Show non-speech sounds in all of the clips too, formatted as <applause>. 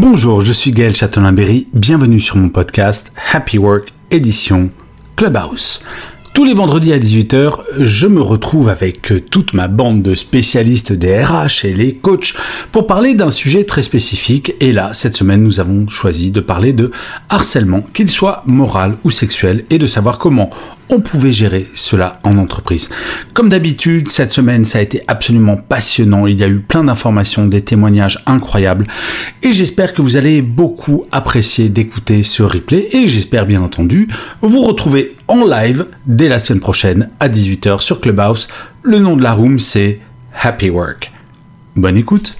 Bonjour, je suis Gaël Châtelain-Berry. Bienvenue sur mon podcast Happy Work édition Clubhouse. Tous les vendredis à 18h, je me retrouve avec toute ma bande de spécialistes des RH et les coachs pour parler d'un sujet très spécifique. Et là, cette semaine, nous avons choisi de parler de harcèlement, qu'il soit moral ou sexuel, et de savoir comment on pouvait gérer cela en entreprise. Comme d'habitude, cette semaine, ça a été absolument passionnant. Il y a eu plein d'informations, des témoignages incroyables. Et j'espère que vous allez beaucoup apprécier d'écouter ce replay. Et j'espère bien entendu vous retrouver en live dès la semaine prochaine à 18h sur Clubhouse. Le nom de la room, c'est Happy Work. Bonne écoute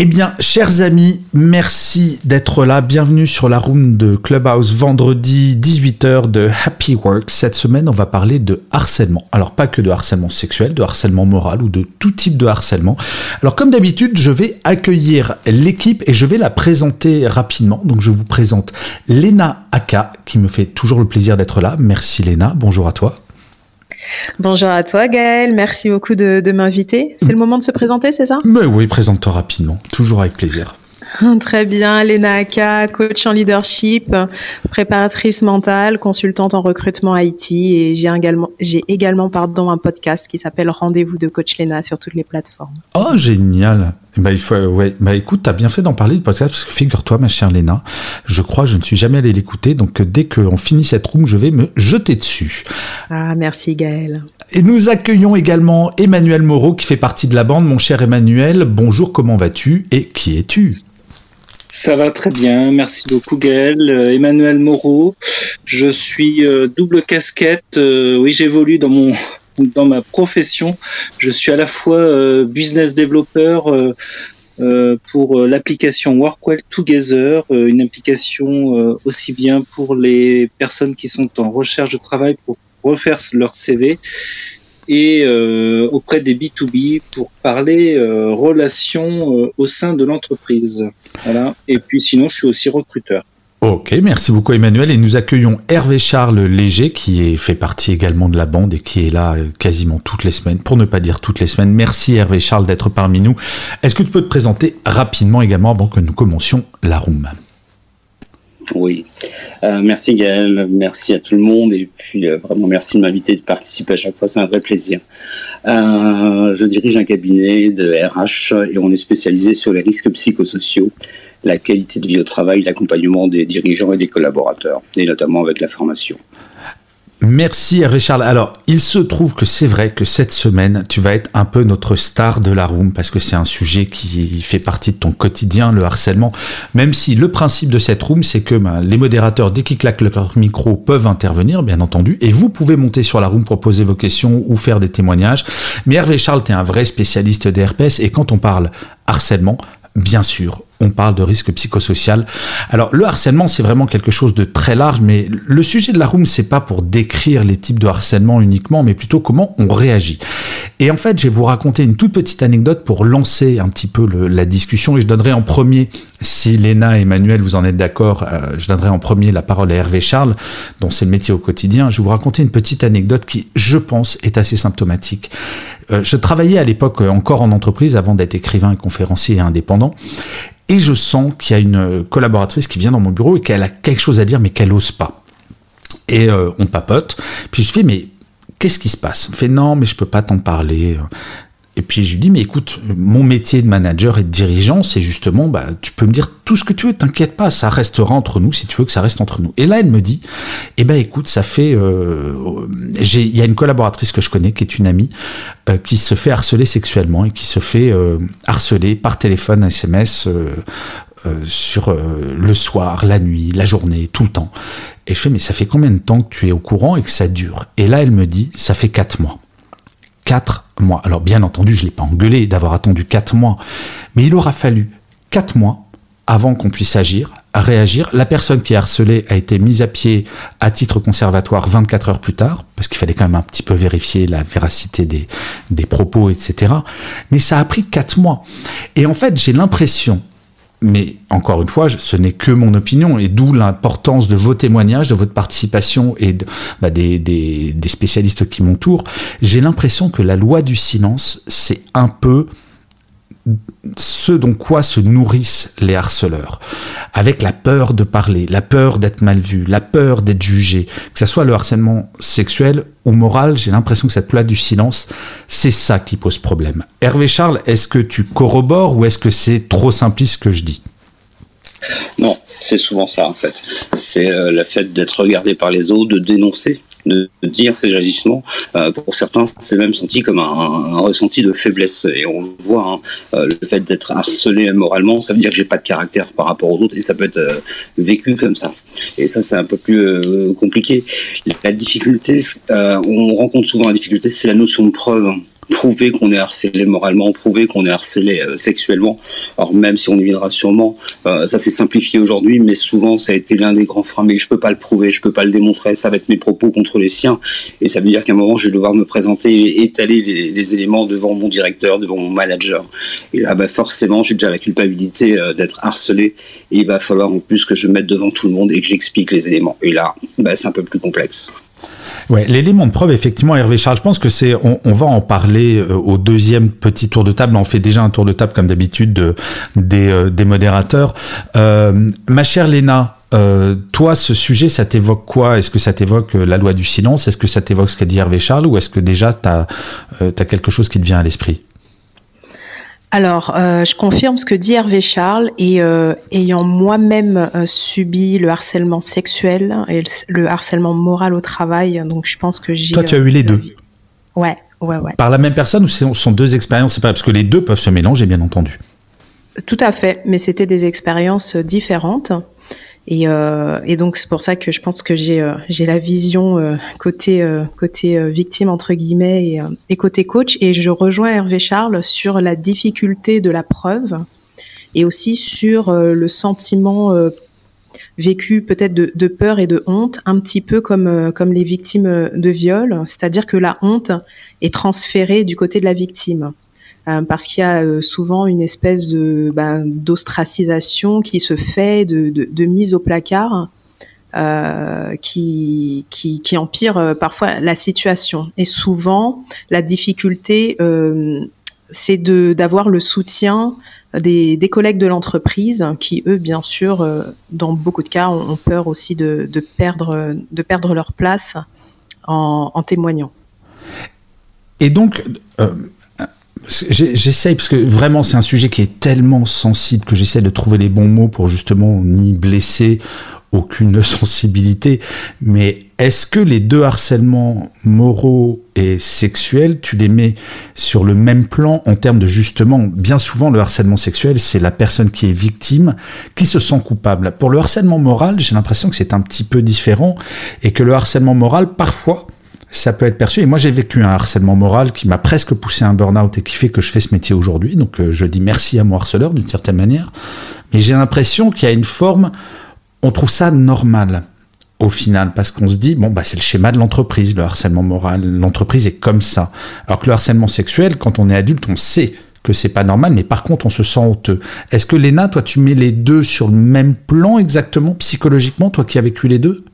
eh bien, chers amis, merci d'être là. Bienvenue sur la room de Clubhouse vendredi 18h de Happy Work. Cette semaine, on va parler de harcèlement. Alors, pas que de harcèlement sexuel, de harcèlement moral ou de tout type de harcèlement. Alors, comme d'habitude, je vais accueillir l'équipe et je vais la présenter rapidement. Donc, je vous présente Lena Aka, qui me fait toujours le plaisir d'être là. Merci Lena. Bonjour à toi. Bonjour à toi Gaël, merci beaucoup de, m'inviter. C'est le moment de se présenter, c'est ça? Mais Oui, présente-toi rapidement, toujours avec plaisir. <laughs> Très bien, Léna Aka, coach en leadership, préparatrice mentale, consultante en recrutement IT et j'ai également, j'ai également pardon, un podcast qui s'appelle Rendez-vous de coach Léna sur toutes les plateformes. Oh, génial bah, il faut, ouais. bah écoute, t'as bien fait d'en parler du podcast parce que figure-toi, ma chère Léna, je crois, je ne suis jamais allé l'écouter, donc dès qu'on finit cette room, je vais me jeter dessus. Ah, merci Gaël. Et nous accueillons également Emmanuel Moreau qui fait partie de la bande. Mon cher Emmanuel, bonjour, comment vas-tu et qui es-tu? Ça va très bien, merci beaucoup Gaël. Euh, Emmanuel Moreau, je suis euh, double casquette, euh, oui j'évolue dans mon dans ma profession. Je suis à la fois business developer pour l'application Workwell Together, une application aussi bien pour les personnes qui sont en recherche de travail pour refaire leur CV et euh, auprès des B2B pour parler euh, relations euh, au sein de l'entreprise. Voilà. Et puis sinon, je suis aussi recruteur. Ok, merci beaucoup Emmanuel. Et nous accueillons Hervé Charles Léger, qui fait partie également de la bande et qui est là quasiment toutes les semaines, pour ne pas dire toutes les semaines. Merci Hervé Charles d'être parmi nous. Est-ce que tu peux te présenter rapidement également avant que nous commencions la room? Oui. Euh, merci Gaël, merci à tout le monde et puis euh, vraiment merci de m'inviter de participer à chaque fois, c'est un vrai plaisir. Euh, je dirige un cabinet de RH et on est spécialisé sur les risques psychosociaux, la qualité de vie au travail, l'accompagnement des dirigeants et des collaborateurs et notamment avec la formation. Merci Richard. Alors, il se trouve que c'est vrai que cette semaine, tu vas être un peu notre star de la room parce que c'est un sujet qui fait partie de ton quotidien, le harcèlement. Même si le principe de cette room, c'est que ben, les modérateurs, dès qu'ils claquent leur micro, peuvent intervenir, bien entendu, et vous pouvez monter sur la room pour poser vos questions ou faire des témoignages. Mais Hervé Charles, tu es un vrai spécialiste des RPS et quand on parle harcèlement, bien sûr, on parle de risque psychosocial. Alors le harcèlement, c'est vraiment quelque chose de très large, mais le sujet de la room, c'est pas pour décrire les types de harcèlement uniquement, mais plutôt comment on réagit. Et en fait, je vais vous raconter une toute petite anecdote pour lancer un petit peu la discussion, et je donnerai en premier, si Léna et Emmanuel, vous en êtes d'accord, euh, je donnerai en premier la parole à Hervé Charles, dont c'est le métier au quotidien. Je vais vous raconter une petite anecdote qui, je pense, est assez symptomatique. Euh, je travaillais à l'époque encore en entreprise avant d'être écrivain et conférencier et indépendant. Et je sens qu'il y a une collaboratrice qui vient dans mon bureau et qu'elle a quelque chose à dire mais qu'elle ose pas. Et euh, on papote. Puis je fais mais qu'est-ce qui se passe? Me fait non mais je peux pas t'en parler. Et puis je lui dis, mais écoute, mon métier de manager et de dirigeant, c'est justement, bah, tu peux me dire tout ce que tu veux, t'inquiète pas, ça restera entre nous si tu veux que ça reste entre nous. Et là, elle me dit, eh ben écoute, ça fait, euh, il y a une collaboratrice que je connais qui est une amie euh, qui se fait harceler sexuellement et qui se fait euh, harceler par téléphone, SMS, sur le soir, la nuit, la journée, tout le temps. Et je fais, mais ça fait combien de temps que tu es au courant et que ça dure? Et là, elle me dit, ça fait quatre mois. Quatre mois. Alors bien entendu, je ne l'ai pas engueulé d'avoir attendu quatre mois, mais il aura fallu quatre mois avant qu'on puisse agir, réagir. La personne qui est harcelée a été mise à pied à titre conservatoire 24 heures plus tard, parce qu'il fallait quand même un petit peu vérifier la véracité des, des propos, etc. Mais ça a pris quatre mois. Et en fait, j'ai l'impression, mais encore une fois, ce n'est que mon opinion, et d'où l'importance de vos témoignages, de votre participation et bah, des, spécialistes qui m'entourent. J'ai l'impression que la loi du silence, c'est un peu ce dont quoi se nourrissent les harceleurs, avec la peur de parler, la peur d'être mal vu, la peur d'être jugé, que ce soit le harcèlement sexuel ou moral, j'ai l'impression que cette loi du silence, c'est ça qui pose problème. Hervé Charles, est-ce que tu corrobores ou est-ce que c'est trop simpliste ce que je dis? Non, c'est souvent ça en fait. C'est euh, le fait d'être regardé par les autres, de dénoncer de dire ces agissements. Euh, pour certains, c'est même senti comme un, ressenti de faiblesse. Et on voit, hein, euh, le fait d'être harcelé moralement, ça veut dire que j'ai pas de caractère par rapport aux autres et ça peut être euh, vécu comme ça. Et ça, c'est un peu plus compliqué. La difficulté, on rencontre souvent la difficulté, c'est la notion de preuve prouver qu'on est harcelé moralement, prouver qu'on est harcelé euh, sexuellement. Alors même si on y viendra sûrement, euh, ça s'est simplifié aujourd'hui, mais souvent ça a été l'un des grands freins. Mais je peux pas le prouver, je peux pas le démontrer. Ça va être mes propos contre les siens, et ça veut dire qu'à un moment je vais devoir me présenter et étaler les, éléments devant mon directeur, devant mon manager. Et là, bah, forcément, j'ai déjà la culpabilité euh, d'être harcelé, et il va falloir en plus que je me mette devant tout le monde et que j'explique les éléments. Et là, bah, c'est un peu plus complexe. Ouais, l'élément de preuve, effectivement, Hervé Charles, je pense que c'est, on, va en parler euh, au deuxième petit tour de table. On fait déjà un tour de table, comme d'habitude, de, des, euh, des, modérateurs. Euh, ma chère Léna, toi, ce sujet, ça t'évoque quoi? Est-ce que ça t'évoque la loi du silence? Est-ce que ça t'évoque ce qu'a dit Hervé Charles? Ou est-ce que déjà, tu as, as, quelque chose qui te vient à l'esprit? Alors, euh, je confirme ce que dit Hervé Charles et euh, ayant moi-même euh, subi le harcèlement sexuel et le, harcèlement moral au travail, donc je pense que j'ai. Toi, tu as eu les deux. Ouais, ouais, ouais. Par la même personne ou ce sont deux expériences séparées? Parce que les deux peuvent se mélanger, bien entendu. Tout à fait, mais c'était des expériences différentes. Et, euh, et, donc c'est pour ça que je pense que j'ai euh, la vision euh, côté victime entre guillemets et, côté coach. Et je rejoins Hervé Charles sur la difficulté de la preuve et aussi sur le sentiment vécu peut-être de, peur et de honte, un petit peu comme les victimes de viol, c'est-à-dire que la honte est transférée du côté de la victime. Euh, parce qu'il y a euh, souvent une espèce de ben, d'ostracisation qui se fait, de, mise au placard. Euh, qui, qui, empire parfois la situation. Et souvent, la difficulté, euh, c'est d'avoir le soutien des, des collègues de l'entreprise qui, eux, bien sûr, dans beaucoup de cas, ont, peur aussi de, de, perdre, de perdre leur place en, en témoignant. Et donc, J'essaye, parce que vraiment c'est un sujet qui est tellement sensible que j'essaie de trouver les bons mots pour justement ni blesser aucune <laughs> sensibilité. Mais est-ce que les deux harcèlements moraux et sexuels, tu les mets sur le même plan en termes de justement, bien souvent le harcèlement sexuel, c'est la personne qui est victime qui se sent coupable. Pour le harcèlement moral, j'ai l'impression que c'est un petit peu différent et que le harcèlement moral, parfois, ça peut être perçu. Et moi, j'ai vécu un harcèlement moral qui m'a presque poussé à un burn-out et qui fait que je fais ce métier aujourd'hui. Donc, euh, je dis merci à mon harceleur d'une certaine manière. Mais j'ai l'impression qu'il y a une forme, on trouve ça normal au final, parce qu'on se dit, bon, bah, c'est le schéma de l'entreprise, le harcèlement moral. L'entreprise est comme ça. Alors que le harcèlement sexuel, quand on est adulte, on sait que c'est pas normal, mais par contre, on se sent honteux. Est-ce que Léna, toi, tu mets les deux sur le même plan exactement, psychologiquement, toi qui as vécu les deux?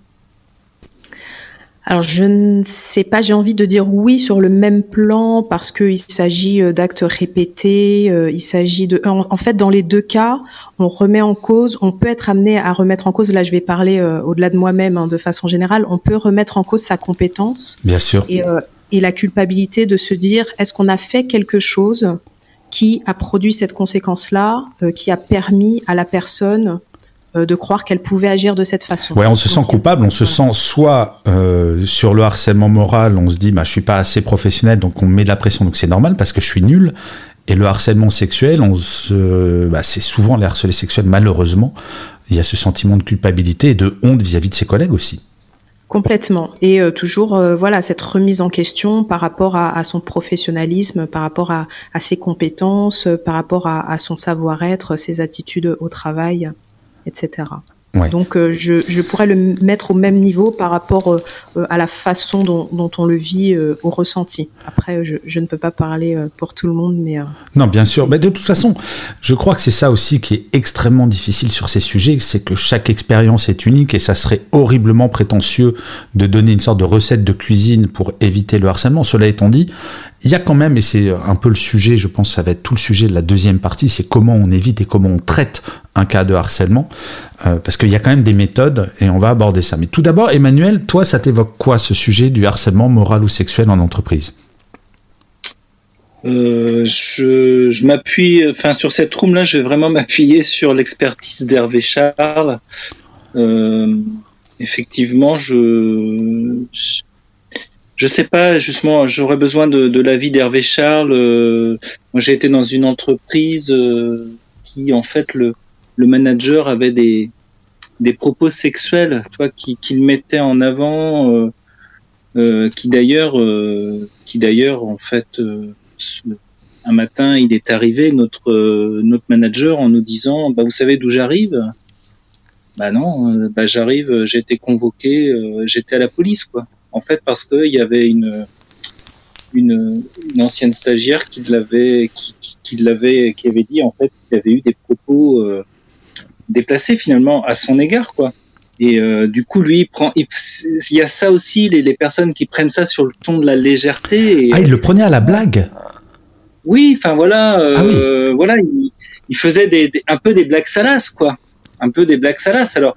Alors je ne sais pas, j'ai envie de dire oui sur le même plan parce qu'il s'agit euh, d'actes répétés, euh, il s'agit de... En, fait, dans les deux cas, on remet en cause, on peut être amené à remettre en cause, là je vais parler euh, au-delà de moi-même hein, de façon générale, on peut remettre en cause sa compétence. Bien sûr. Et, et la culpabilité de se dire, est-ce qu'on a fait quelque chose qui a produit cette conséquence-là, qui a permis à la personne de croire qu'elle pouvait agir de cette façon. Ouais, on se sent coupable, on se sent soit euh, sur le harcèlement moral, on se dit bah je suis pas assez professionnel donc on met de la pression donc c'est normal parce que je suis nul Et le harcèlement sexuel, on se, bah, c'est souvent les harcelés sexuels, malheureusement. Il y a ce sentiment de culpabilité et de honte vis-à-vis de ses collègues aussi. Complètement. Et euh, toujours, euh, voilà, cette remise en question par rapport à, son professionnalisme, par rapport à, ses compétences, par rapport à son savoir-être, ses attitudes au travail, etc. Donc euh, je, je, pourrais le mettre au même niveau par rapport euh, euh, à la façon dont, dont, on le vit au ressenti. Après, je, je, ne peux pas parler pour tout le monde, mais... Non, bien sûr. Mais de toute façon, je crois que c'est ça aussi qui est extrêmement difficile sur ces sujets, c'est que chaque expérience est unique et ça serait horriblement prétentieux de donner une sorte de recette de cuisine pour éviter le harcèlement. Cela étant dit, il y a quand même, et c'est un peu le sujet, je pense que ça va être tout le sujet de la deuxième partie, c'est comment on évite et comment on traite un cas de harcèlement, euh, parce qu'il y a quand même des méthodes et on va aborder ça. Mais tout d'abord, Emmanuel, toi, ça t'évoque quoi ce sujet du harcèlement moral ou sexuel en entreprise? Euh, je, m'appuie, enfin sur cette room-là, je vais vraiment <laughs> m'appuyer sur l'expertise d'Hervé Charles. Euh, effectivement, je, je sais pas, justement, j'aurais besoin de, de l'avis d'Hervé Charles. moi, j'ai été dans une entreprise qui, en fait, le, le manager avait des, des propos sexuels, toi, qui, qu'il mettait en avant, euh, euh, qui d'ailleurs, euh, qui d'ailleurs, en fait, un matin, il est arrivé notre notre manager en nous disant, bah vous savez d'où j'arrive? Bah non, bah j'arrive, j'ai été convoqué, j'étais à la police, quoi. En fait, parce qu'il y avait une une, une, ancienne stagiaire qui l'avait qui, qui, qui l'avait qui avait dit en fait qu'il avait eu des propos euh, déplacé finalement à son égard, quoi. Et euh, du coup, lui, il prend. Il, y a ça aussi, les, les, personnes qui prennent ça sur le ton de la légèreté. ah, il le prenait à la blague? Oui, enfin voilà, euh, ah voilà, il, faisait des, un peu des blagues salaces, quoi, un peu des blagues salaces. Alors,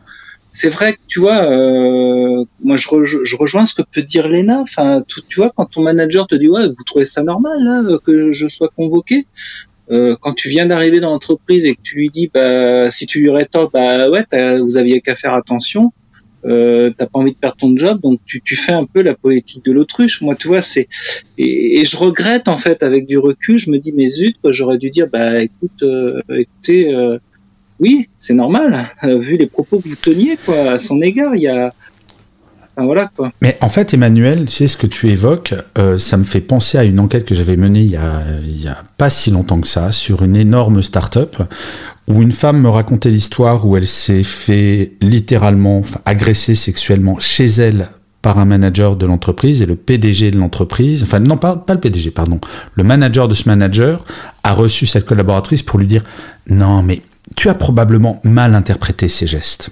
c'est vrai que tu vois, euh, moi je, je, rejoins ce que peut dire Léna. Enfin, tu, tu vois, quand ton manager te dit ouais, vous trouvez ça normal là, que je sois convoqué, euh, quand tu viens d'arriver dans l'entreprise et que tu lui dis bah si tu lui rétorques bah ouais vous aviez qu'à faire attention euh, t'as pas envie de perdre ton job donc tu, tu fais un peu la politique de l'autruche. Moi tu vois c'est et, je regrette en fait avec du recul je me dis mais zut quoi j'aurais dû dire bah écoute euh, écoutez euh, oui c'est normal vu les propos que vous teniez quoi à son égard il y a voilà, quoi. Mais en fait, Emmanuel, tu sais ce que tu évoques, euh, ça me fait penser à une enquête que j'avais menée il y, a, il y a pas si longtemps que ça sur une énorme start-up où une femme me racontait l'histoire où elle s'est fait littéralement agresser sexuellement chez elle par un manager de l'entreprise et le PDG de l'entreprise, enfin non pas, pas le PDG, pardon, le manager de ce manager a reçu cette collaboratrice pour lui dire non mais tu as probablement mal interprété ces gestes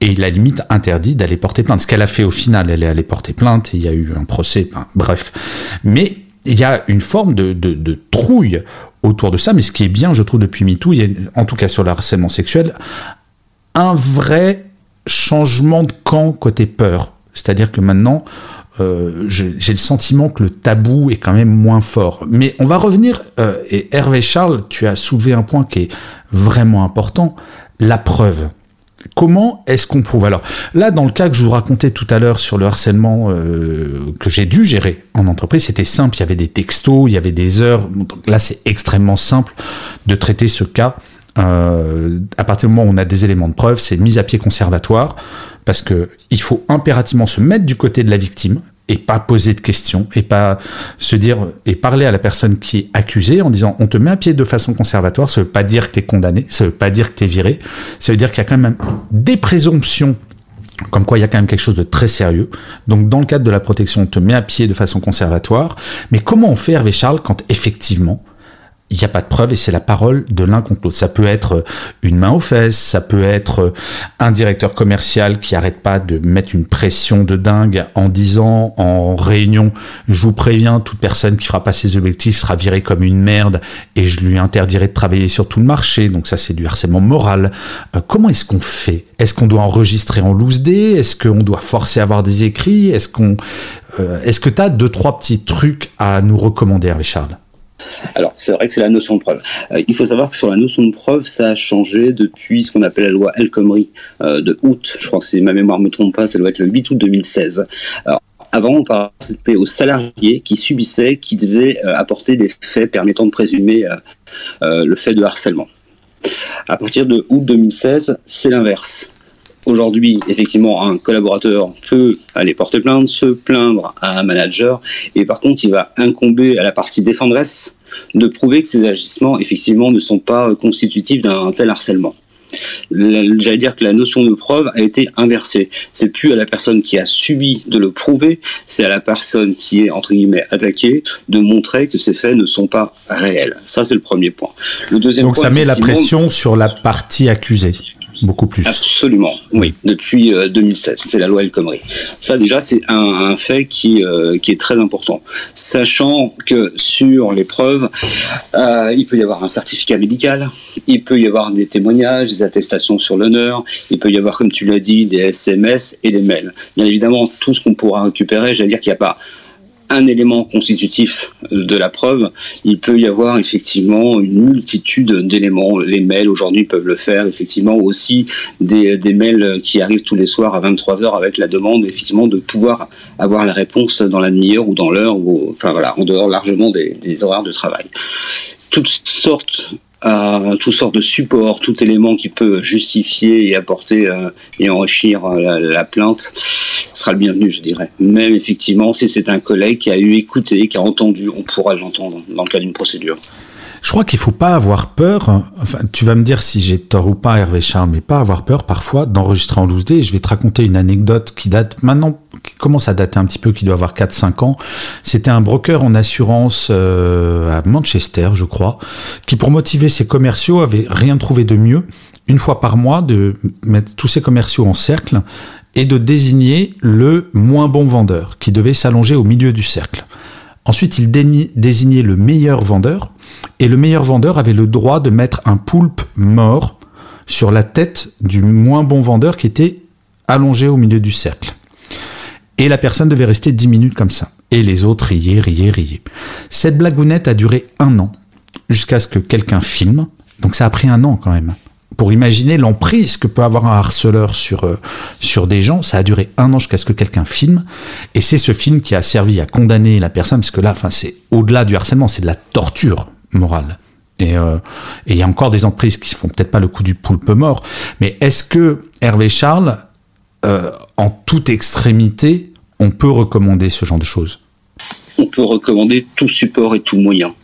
et il a limite interdit d'aller porter plainte. Ce qu'elle a fait au final, elle est allée porter plainte, il y a eu un procès, bref. Mais il y a une forme de, de, trouille autour de ça, mais ce qui est bien, je trouve, depuis MeToo, il y a, en tout cas sur le harcèlement sexuel, un vrai changement de camp côté peur. C'est-à-dire que maintenant, euh, j'ai le sentiment que le tabou est quand même moins fort. Mais on va revenir, euh, et Hervé Charles, tu as soulevé un point qui est vraiment important, la preuve. Comment est-ce qu'on prouve? Alors là, dans le cas que je vous racontais tout à l'heure sur le harcèlement euh, que j'ai dû gérer en entreprise, c'était simple. Il y avait des textos, il y avait des heures. là, c'est extrêmement simple de traiter ce cas. Euh, à partir du moment où on a des éléments de preuve, c'est mise à pied conservatoire parce que il faut impérativement se mettre du côté de la victime et pas poser de questions et pas se dire et parler à la personne qui est accusée en disant on te met à pied de façon conservatoire, ça veut pas dire que tu es condamné, ça veut pas dire que tu es viré, ça veut dire qu'il y a quand même des présomptions comme quoi il y a quand même quelque chose de très sérieux. Donc dans le cadre de la protection, on te met à pied de façon conservatoire, mais comment on fait Hervé Charles quand effectivement il n'y a pas de preuve et c'est la parole de l'un contre l'autre. Ça peut être une main aux fesses, ça peut être un directeur commercial qui arrête pas de mettre une pression de dingue en disant en réunion, je vous préviens, toute personne qui fera pas ses objectifs sera virée comme une merde et je lui interdirai de travailler sur tout le marché. Donc ça c'est du harcèlement moral. Euh, comment est-ce qu'on fait? Est-ce qu'on doit enregistrer en loose day? Est-ce qu'on doit forcer à avoir des écrits? Est-ce qu'on, euh, est-ce que tu deux trois petits trucs à nous recommander, Charles alors, c'est vrai que c'est la notion de preuve. Euh, il faut savoir que sur la notion de preuve, ça a changé depuis ce qu'on appelle la loi El Khomri euh, de août. Je crois que si ma mémoire me trompe pas, ça doit être le 8 août 2016. Alors, Avant, c'était aux salariés qui subissaient, qui devaient apporter des faits permettant de présumer le fait de harcèlement. À partir de août 2016, c'est l'inverse. Aujourd'hui, effectivement, un collaborateur peut aller porter plainte, se plaindre à un manager, et par contre, il va incomber à la partie défendresse de prouver que ces agissements, effectivement, ne sont pas constitutifs d'un tel harcèlement. J'allais dire que la notion de preuve a été inversée. C'est plus à la personne qui a subi de le prouver, c'est à la personne qui est entre guillemets attaquée de montrer que ces faits ne sont pas réels. Ça, c'est le premier point. Le deuxième Donc ça met la pression sur la partie accusée beaucoup plus. Absolument, oui, depuis 2016, euh, c'est la loi El Khomri. Ça déjà, c'est un, fait qui, euh, qui est très important. Sachant que sur les preuves, euh, il peut y avoir un certificat médical, il peut y avoir des témoignages, des attestations sur l'honneur, il peut y avoir, comme tu l'as dit, des SMS et des mails. Bien évidemment, tout ce qu'on pourra récupérer, j'allais dire qu'il n'y a pas un élément constitutif de la preuve, il peut y avoir effectivement une multitude d'éléments. Les mails aujourd'hui peuvent le faire, effectivement aussi des, mails qui arrivent tous les soirs à 23 heures avec la demande effectivement de pouvoir avoir la réponse dans la demi-heure ou dans l'heure, enfin voilà, en dehors largement des horaires de travail. Toutes sortes à toutes sortes de supports, tout élément qui peut justifier et apporter euh, et enrichir euh, la, plainte sera le bienvenu, je dirais. Même effectivement, si c'est un collègue qui a eu écouté, qui a entendu, on pourra l'entendre dans le cas d'une procédure. Je crois qu'il faut pas avoir peur. Enfin, tu vas me dire si j'ai tort ou pas, Hervé Charles, mais pas avoir peur parfois d'enregistrer en loose day. Je vais te raconter une anecdote qui date maintenant, qui commence à dater un petit peu, qui doit avoir 4-5 ans. C'était un broker en assurance euh, à Manchester, je crois, qui pour motiver ses commerciaux avait rien trouvé de mieux, une fois par mois, de mettre tous ses commerciaux en cercle et de désigner le moins bon vendeur, qui devait s'allonger au milieu du cercle. Ensuite, il désignait le meilleur vendeur, et le meilleur vendeur avait le droit de mettre un poulpe mort sur la tête du moins bon vendeur qui était allongé au milieu du cercle. Et la personne devait rester 10 minutes comme ça. Et les autres riaient, riaient, riaient. Cette blagounette a duré un an, jusqu'à ce que quelqu'un filme. Donc ça a pris un an quand même pour imaginer l'emprise que peut avoir un harceleur sur, euh, des gens. Ça a duré un an jusqu'à ce que quelqu'un filme. Et c'est ce film qui a servi à condamner la personne, parce que là, c'est au-delà du harcèlement, c'est de la torture morale. Et euh, il y a encore des emprises qui font peut-être pas le coup du poulpe mort. Mais est-ce que Hervé Charles, euh, en toute extrémité, on peut recommander ce genre de choses? On peut recommander tout support et tout moyen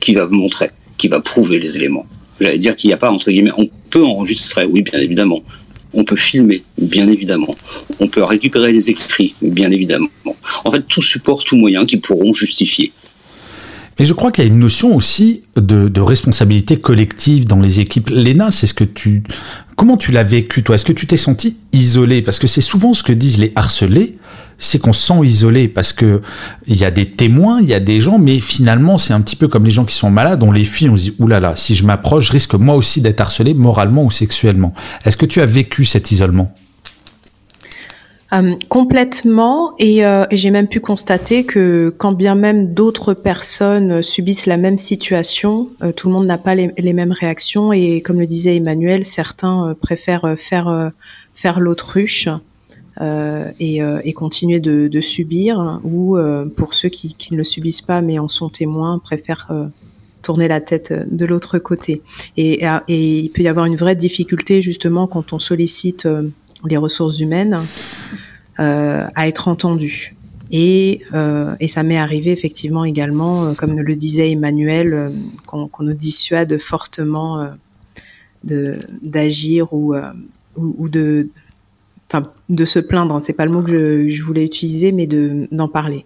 qui va montrer, qui va prouver les éléments. J'allais dire qu'il n'y a pas, entre guillemets, on peut enregistrer, oui, bien évidemment. On peut filmer, bien évidemment. On peut récupérer des écrits, bien évidemment. En fait, tout support, tout moyen qui pourront justifier. Et je crois qu'il y a une notion aussi de, responsabilité collective dans les équipes. Léna, c'est ce que tu... Comment tu l'as vécu, toi? Est-ce que tu t'es senti isolé Parce que c'est souvent ce que disent les harcelés c'est qu'on se sent isolé parce que il y a des témoins, il y a des gens, mais finalement c'est un petit peu comme les gens qui sont malades, on les fuit, on se dit oulala, si je m'approche, je risque moi aussi d'être harcelé moralement ou sexuellement. Est-ce que tu as vécu cet isolement? Euh, complètement, euh, et, j'ai même pu constater que quand bien même d'autres personnes subissent la même situation, euh, tout le monde n'a pas les, mêmes réactions, et comme le disait Emmanuel, certains préfèrent faire faire l'autruche euh, et, euh, continuer de, subir, ou euh, pour ceux qui, ne le subissent pas mais en sont témoins, préfèrent tourner la tête de l'autre côté. Et, et, il peut y avoir une vraie difficulté justement quand on sollicite les ressources humaines à être entendu. Et, et, ça m'est arrivé effectivement également, comme le disait Emmanuel, qu'on nous dissuade fortement d'agir ou, ou, ou, de de se plaindre, c'est pas le mot que je, voulais utiliser, mais de, d'en parler.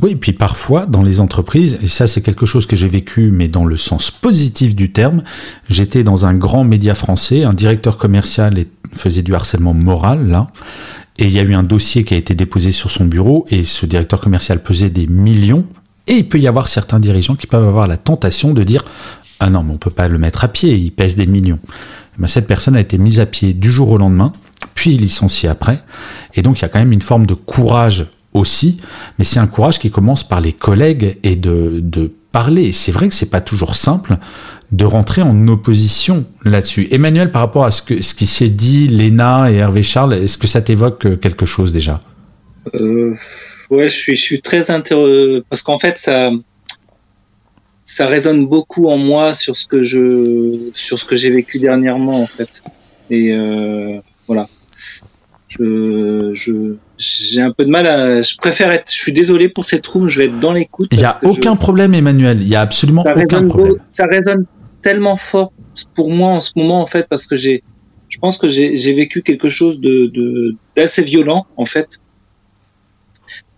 Oui, et puis parfois, dans les entreprises, et ça c'est quelque chose que j'ai vécu, mais dans le sens positif du terme, j'étais dans un grand média français, un directeur commercial faisait du harcèlement moral, là, et il y a eu un dossier qui a été déposé sur son bureau, et ce directeur commercial pesait des millions, et il peut y avoir certains dirigeants qui peuvent avoir la tentation de dire Ah non, mais on peut pas le mettre à pied, il pèse des millions. Mais cette personne a été mise à pied du jour au lendemain, puis licencié après. Et donc il y a quand même une forme de courage aussi, mais c'est un courage qui commence par les collègues et de, de parler. C'est vrai que c'est pas toujours simple de rentrer en opposition là-dessus. Emmanuel, par rapport à ce, que, ce qui s'est dit, Léna et Hervé Charles, est-ce que ça t'évoque quelque chose déjà? Euh, Ouais, je suis, je suis très intéressé parce qu'en fait, ça, ça résonne beaucoup en moi sur ce que je, sur ce que j'ai vécu dernièrement, en fait. Et euh, voilà. Je, je, j'ai un peu de mal à. Je préfère être. Je suis désolé pour cette room. Je vais être dans l'écoute. Il n'y a aucun problème, Emmanuel. Il y a absolument aucun problème. ça résonne tellement fort pour moi en ce moment, en fait, parce que j'ai. Je pense que j'ai vécu quelque chose de d'assez violent, en fait,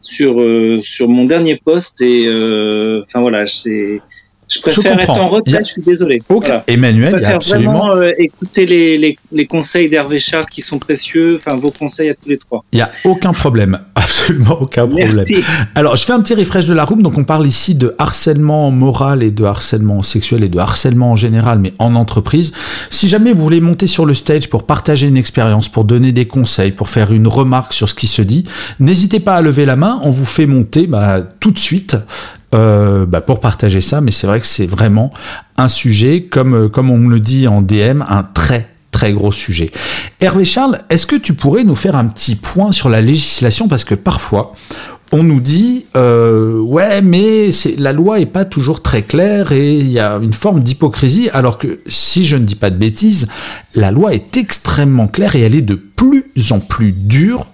sur euh, sur mon dernier poste et euh, enfin voilà, c'est je préfère être en retraite, je suis désolé. Emmanuel, il y a absolument. Vraiment, euh, écouter les, les, les, conseils d'Hervé Char qui sont précieux, enfin vos conseils à tous les trois. Il n'y a aucun problème, <laughs> absolument aucun problème. Merci. Alors, je fais un petit refresh de la room. Donc, on parle ici de harcèlement moral et de harcèlement sexuel et de harcèlement en général, mais en entreprise. Si jamais vous voulez monter sur le stage pour partager une expérience, pour donner des conseils, pour faire une remarque sur ce qui se dit, n'hésitez pas à lever la main. On vous fait monter bah, tout de suite. Euh, bah, pour partager ça, mais c'est vrai que c'est vraiment un sujet, comme, euh, comme on me le dit en DM, un très très gros sujet. Hervé Charles, est-ce que tu pourrais nous faire un petit point sur la législation? Parce que parfois, on nous dit euh, ouais mais la loi est pas toujours très claire et il y a une forme d'hypocrisie alors que si je ne dis pas de bêtises la loi est extrêmement claire et elle est de plus en plus dure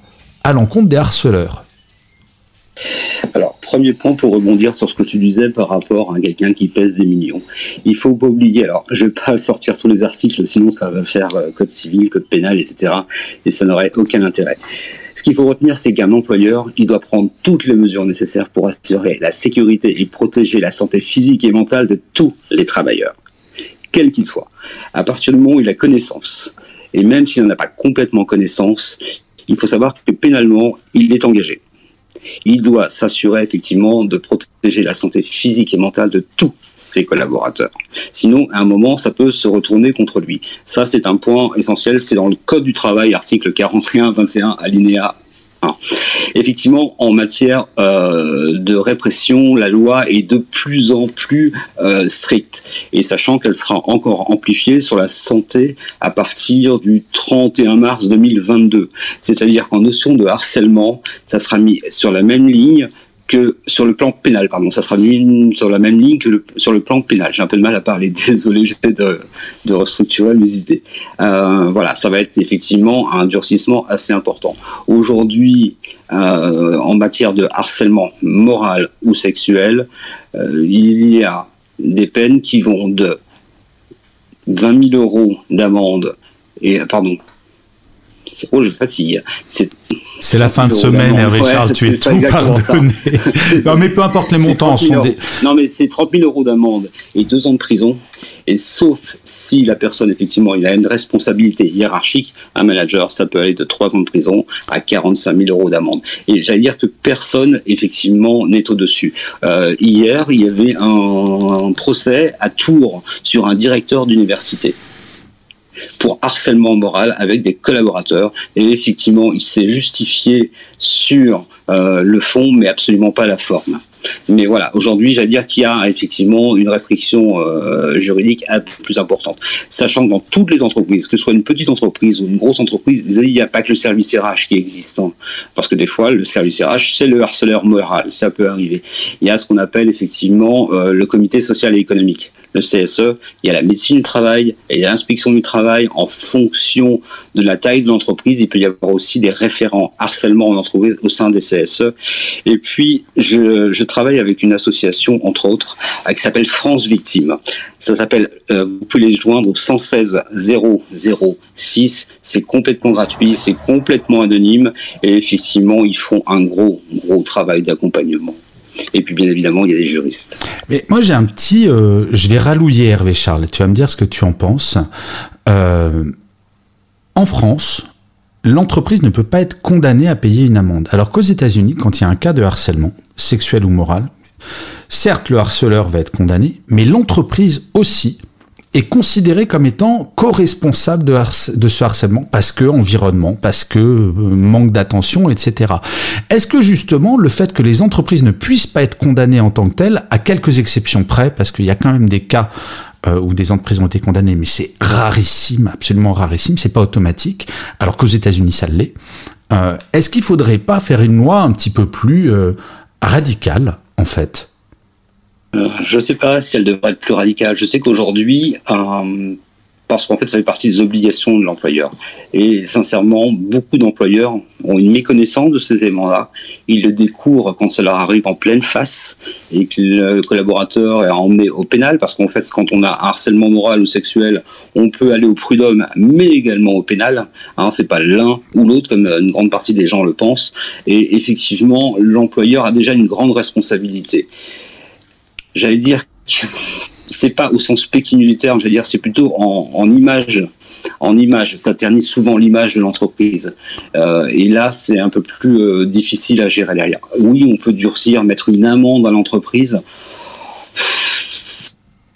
à l'encontre des harceleurs. Alors, premier point pour rebondir sur ce que tu disais par rapport à quelqu'un qui pèse des millions. Il faut pas oublier, alors je vais pas <laughs> sortir tous les articles, sinon ça va faire euh, code civil, code pénal, etc. Et ça n'aurait aucun intérêt. Ce qu'il faut retenir, c'est qu'un employeur, il doit prendre toutes les mesures nécessaires pour assurer la sécurité et protéger la santé physique et mentale de tous les travailleurs, quels qu'ils soient. À partir du moment où il a connaissance, et même s'il n'en a pas complètement connaissance, il faut savoir que pénalement, il est engagé il doit s'assurer effectivement de protéger la santé physique et mentale de tous ses collaborateurs. Sinon, à un moment, ça peut se retourner contre lui. Ça, c'est un point essentiel. C'est dans le Code du travail, article 41, 21, alinéa Effectivement, en matière euh, de répression, la loi est de plus en plus euh, stricte. Et sachant qu'elle sera encore amplifiée sur la santé à partir du 31 mars 2022. C'est-à-dire qu'en notion de harcèlement, ça sera mis sur la même ligne que sur le plan pénal, pardon, ça sera sur la même ligne que sur le plan pénal. J'ai un peu de mal à parler, <laughs> désolé, j'essaie de, de restructurer mes idées. Euh, voilà, ça va être effectivement un durcissement assez important. Aujourd'hui, euh, en matière de harcèlement moral ou sexuel, euh, il y a des peines qui vont de 20 000 euros d'amende et pardon oh, je fatigue. C'est la fin de semaine, Hervé Charles, tu es tout pardonné. <laughs> non, mais peu importe les montants. Sont des... Non, mais c'est 30 000 euros d'amende et deux ans de prison. Et sauf si la personne, effectivement, il a une responsabilité hiérarchique, un manager, ça peut aller de 3 ans de prison à 45 000 euros d'amende. Et j'allais dire que personne, effectivement, n'est au-dessus. Euh, hier, il y avait un procès à Tours sur un directeur d'université pour harcèlement moral avec des collaborateurs. Et effectivement, il s'est justifié sur euh, le fond, mais absolument pas la forme. Mais voilà, aujourd'hui, j'allais dire qu'il y a effectivement une restriction euh, juridique un peu plus importante. Sachant que dans toutes les entreprises, que ce soit une petite entreprise ou une grosse entreprise, il n'y a pas que le service RH qui est existant. Parce que des fois, le service RH, c'est le harceleur moral, ça peut arriver. Il y a ce qu'on appelle effectivement euh, le comité social et économique, le CSE. Il y a la médecine du travail et l'inspection du travail. En fonction de la taille de l'entreprise, il peut y avoir aussi des référents harcèlement en entreprise au sein des CSE. Et puis, je, je travaille avec une association, entre autres, euh, qui s'appelle France Victime. Ça s'appelle, euh, vous pouvez les joindre au 116 006. C'est complètement gratuit, c'est complètement anonyme et effectivement, ils font un gros, gros travail d'accompagnement. Et puis bien évidemment, il y a des juristes. Mais moi j'ai un petit, euh, je vais rallouiller Hervé Charles. Tu vas me dire ce que tu en penses. en France, l'entreprise ne peut pas être condamnée à payer une amende. Alors qu'aux États-Unis, quand il y a un cas de harcèlement, sexuel ou moral, certes le harceleur va être condamné, mais l'entreprise aussi est considérée comme étant co-responsable de, ce harcèlement parce que environnement, parce que euh, manque d'attention, etc. Est-ce que justement le fait que les entreprises ne puissent pas être condamnées en tant que telles, à quelques exceptions près, parce qu'il y a quand même des cas euh, où des entreprises ont été condamnées, mais c'est rarissime, absolument rarissime, c'est pas automatique, alors qu'aux États-Unis ça l'est. Euh, est-ce qu'il faudrait pas faire une loi un petit peu plus radicale, en fait Je ne sais pas si elle devrait être plus radicale. Je sais qu'aujourd'hui, parce qu'en fait, ça fait partie des obligations de l'employeur. Et sincèrement, beaucoup d'employeurs ont une méconnaissance de ces éléments-là. Ils le découvrent quand ça leur arrive en pleine face et que le collaborateur est emmené au pénal, parce qu'en fait, quand on a harcèlement moral ou sexuel, on peut aller au prud'homme, mais également au pénal. Hein, c'est pas l'un ou l'autre, comme une grande partie des gens le pensent. Et effectivement, l'employeur a déjà une grande responsabilité. J'allais dire c'est pas au sens pécuniaire du terme, veux dire, c'est plutôt en, image. En image, ça ternit souvent l'image de l'entreprise. Euh, et là, c'est un peu plus euh, difficile à gérer derrière. Oui, on peut durcir, mettre une amende à l'entreprise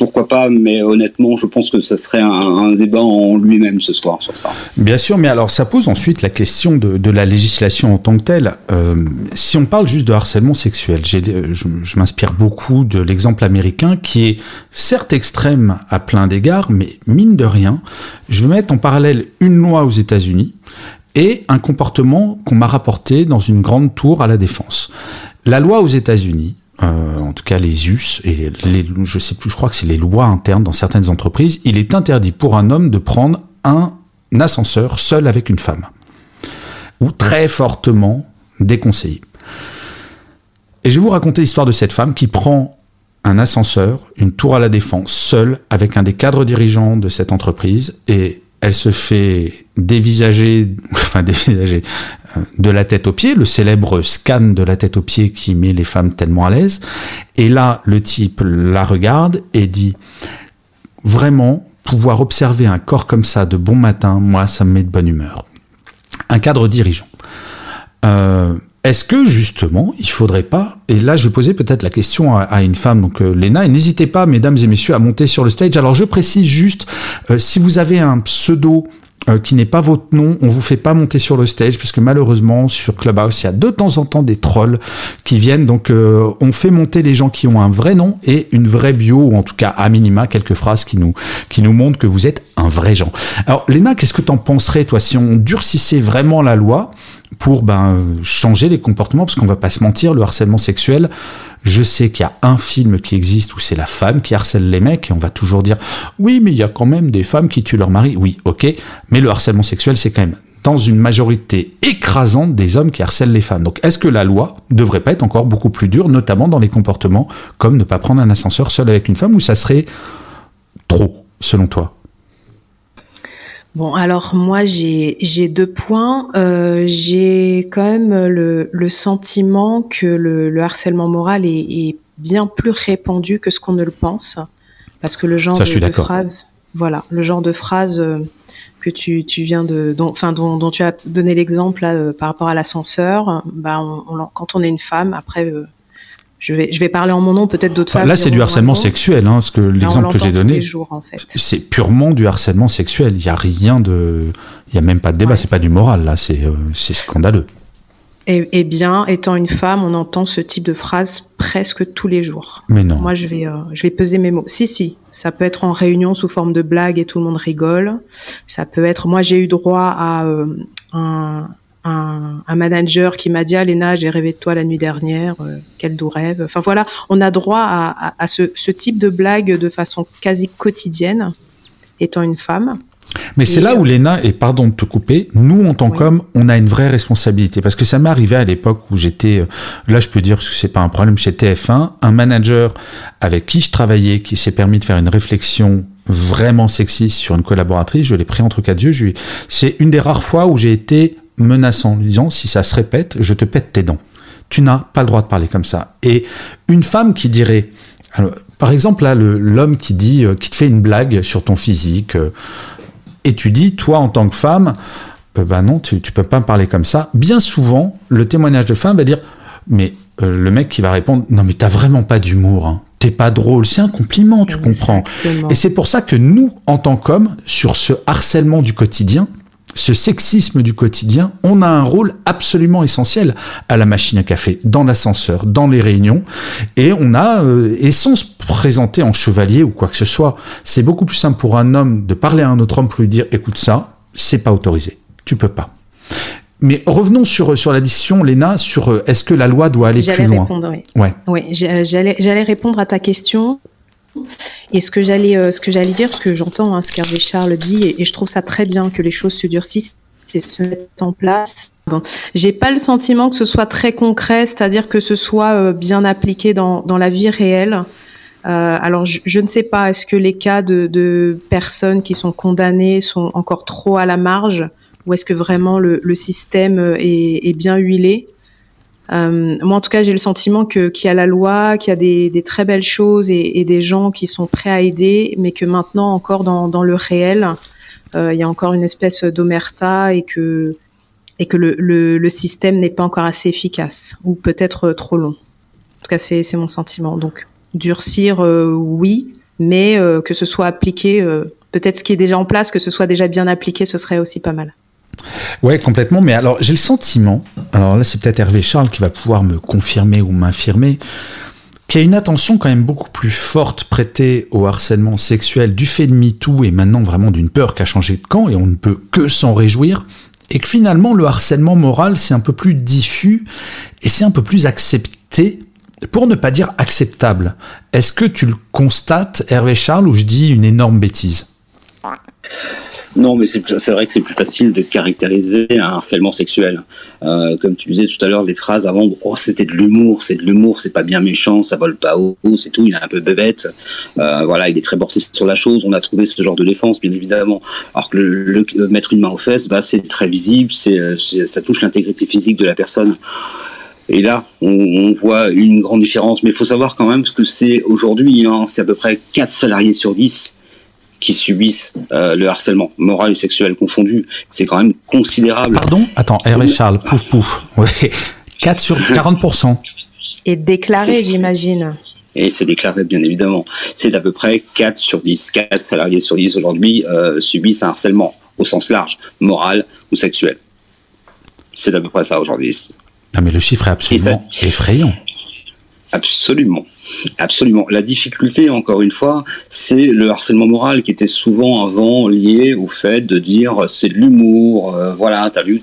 pourquoi pas, mais honnêtement, je pense que ça serait un, débat en lui-même ce soir sur ça. Bien sûr, mais alors ça pose ensuite la question de, la législation en tant que telle. Euh, si on parle juste de harcèlement sexuel, euh, je, je m'inspire beaucoup de l'exemple américain qui est certes extrême à plein d'égards, mais mine de rien, je vais mettre en parallèle une loi aux États-Unis et un comportement qu'on m'a rapporté dans une grande tour à la défense. La loi aux États-Unis euh, en tout cas les us et les, je sais plus, je crois que c'est les lois internes dans certaines entreprises, il est interdit pour un homme de prendre un ascenseur seul avec une femme, ou très fortement déconseillé. Et je vais vous raconter l'histoire de cette femme qui prend un ascenseur, une tour à la défense, seule avec un des cadres dirigeants de cette entreprise, et elle se fait dévisager, <laughs> enfin dévisager, de la tête aux pieds, le célèbre scan de la tête aux pieds qui met les femmes tellement à l'aise. Et là, le type la regarde et dit vraiment pouvoir observer un corps comme ça de bon matin, moi, ça me met de bonne humeur. Un cadre dirigeant. Euh, est-ce que justement, il faudrait pas, et là je vais poser peut-être la question à, une femme, donc euh, Léna, et n'hésitez pas, mesdames et messieurs, à monter sur le stage. Alors je précise juste, euh, si vous avez un pseudo euh, qui n'est pas votre nom, on vous fait pas monter sur le stage puisque malheureusement sur Clubhouse il y a de temps en temps des trolls qui viennent donc euh, on fait monter les gens qui ont un vrai nom et une vraie bio ou en tout cas à minima quelques phrases qui nous qui nous montrent que vous êtes un vrai gens. Alors Léna, qu'est-ce que t'en penserais toi si on durcissait vraiment la loi pour ben changer les comportements parce qu'on va pas se mentir le harcèlement sexuel je sais qu'il y a un film qui existe où c'est la femme qui harcèle les mecs et on va toujours dire oui, mais il y a quand même des femmes qui tuent leur mari. Oui, ok, mais le harcèlement sexuel, c'est quand même dans une majorité écrasante des hommes qui harcèlent les femmes. Donc est-ce que la loi devrait pas être encore beaucoup plus dure, notamment dans les comportements comme ne pas prendre un ascenseur seul avec une femme, ou ça serait trop, selon toi? Bon, alors moi j'ai deux points. Euh, j'ai quand même le, le sentiment que le, le harcèlement moral est, est, bien plus répandu que ce qu'on ne le pense, parce que le genre de, de phrase, voilà, le genre de phrase euh, que tu, tu viens de, dont, enfin dont, dont tu as donné l'exemple euh, par rapport à l'ascenseur, bah on, quand on est une femme, après euh, je vais, je vais parler en mon nom, peut-être d'autres femmes. Là, c'est du harcèlement sexuel, hein, parce que l'exemple que j'ai donné, en fait. c'est purement du harcèlement sexuel. Il n'y a rien de, il y a même pas de débat. C'est pas du moral là, c'est, euh, c'est scandaleux. Et, eh bien, étant une femme, on entend ce type de phrase presque tous les jours. Mais non. Moi, je vais, euh, je vais peser mes mots. Si, si. Ça peut être en réunion sous forme de blague et tout le monde rigole. Ça peut être. Moi, j'ai eu droit à euh, un, un, un, manager qui m'a dit Alena, j'ai rêvé de toi la nuit dernière, euh, quel doux rêve. Enfin voilà, on a droit à, à, à ce, ce, type de blague de façon quasi quotidienne, étant une femme. Mais c'est là où euh, Léna, et pardon de te couper, nous en tant qu'hommes, on a une vraie responsabilité. Parce que ça m'est arrivé à l'époque où j'étais, euh, là je peux dire parce que c'est pas un problème chez TF1, un manager avec qui je travaillais, qui s'est permis de faire une réflexion vraiment sexiste sur une collaboratrice, je l'ai pris entre quatre yeux, c'est une des rares fois où j'ai été menaçant, lui disant si ça se répète, je te pète tes dents. Tu n'as pas le droit de parler comme ça. Et une femme qui dirait, par exemple là, l'homme qui dit, euh, qui te fait une blague sur ton physique, euh, et tu dis, toi en tant que femme, ben non, tu, tu peux pas me parler comme ça. Bien souvent, le témoignage de femme va dire, mais le mec qui va répondre, non mais t'as vraiment pas d'humour. Hein t'es pas drôle, c'est un compliment, tu comprends. Et c'est pour ça que nous, en tant qu'hommes, sur ce harcèlement du quotidien, ce sexisme du quotidien, on a un rôle absolument essentiel à la machine à café, dans l'ascenseur, dans les réunions, et on a, euh, et sans se présenter en chevalier ou quoi que ce soit, c'est beaucoup plus simple pour un homme de parler à un autre homme pour lui dire, écoute ça, c'est pas autorisé, tu peux pas. mais revenons sur, sur la discussion, Léna, sur euh, est-ce que la loi doit aller plus loin? répondre, oui. Ouais. Oui, j'allais, j'allais répondre à ta question. Et ce que j'allais, ce que j'allais dire, parce que j'entends hein, ce qu'Hervé Charles dit, et, je trouve ça très bien que les choses se durcissent et se mettent en place. J'ai pas le sentiment que ce soit très concret, c'est-à-dire que ce soit bien appliqué dans, dans la vie réelle. Euh, alors, je, ne sais pas, est-ce que les cas de, personnes qui sont condamnées sont encore trop à la marge ou est-ce que vraiment le, système est, bien huilé? Euh, Moi, en tout cas, j'ai le sentiment qu'il y a la loi, qu'il y a des, très belles choses et, des gens qui sont prêts à aider, mais que maintenant, encore dans, le réel, euh, il y a encore une espèce d'omerta et que, et que le, le système n'est pas encore assez efficace ou peut-être trop long. En tout cas, c'est mon sentiment. Donc, durcir, euh, oui, mais euh, que ce soit appliqué, euh, peut-être ce qui est déjà en place, que ce soit déjà bien appliqué, ce serait aussi pas mal. Ouais, complètement. Mais alors, j'ai le sentiment, alors là, c'est peut-être Hervé Charles qui va pouvoir me confirmer ou m'infirmer, qu'il y a une attention quand même beaucoup plus forte prêtée au harcèlement sexuel du fait de MeToo et maintenant vraiment d'une peur qui a changé de camp et on ne peut que s'en réjouir. Et que finalement, le harcèlement moral, c'est un peu plus diffus et c'est un peu plus accepté pour ne pas dire acceptable, est-ce que tu le constates, Hervé Charles, ou je dis une énorme bêtise? Non, mais c'est vrai que c'est plus facile de caractériser un harcèlement sexuel. Euh, comme tu disais tout à l'heure, des phrases avant, oh c'était de l'humour, c'est de l'humour, c'est pas bien méchant, ça vole pas haut, c'est tout, il est un peu bébête. Euh, voilà, il est très porté sur la chose. On a trouvé ce genre de défense, bien évidemment. Alors que mettre une main aux fesses, bah, c'est très visible, c'est ça touche l'intégrité physique de la personne. Et là, on, voit une grande différence. Mais il faut savoir quand même que c'est aujourd'hui, hein, c'est à peu près 4 salariés sur 10 qui subissent euh, le harcèlement moral et sexuel confondu. C'est quand même considérable. Pardon? Attends, Hervé Charles, pouf pouf. <laughs> Oui. 4 sur 40%. Et déclaré, j'imagine. Et c'est déclaré, bien évidemment. C'est à peu près 4 sur 10. 4 salariés sur 10 aujourd'hui euh, subissent un harcèlement, au sens large, moral ou sexuel. C'est à peu près ça aujourd'hui. Non, mais le chiffre est absolument effrayant. Absolument, absolument. La difficulté, encore une fois, c'est le harcèlement moral qui était souvent avant lié au fait de dire c'est de l'humour, euh, voilà, t'as vu,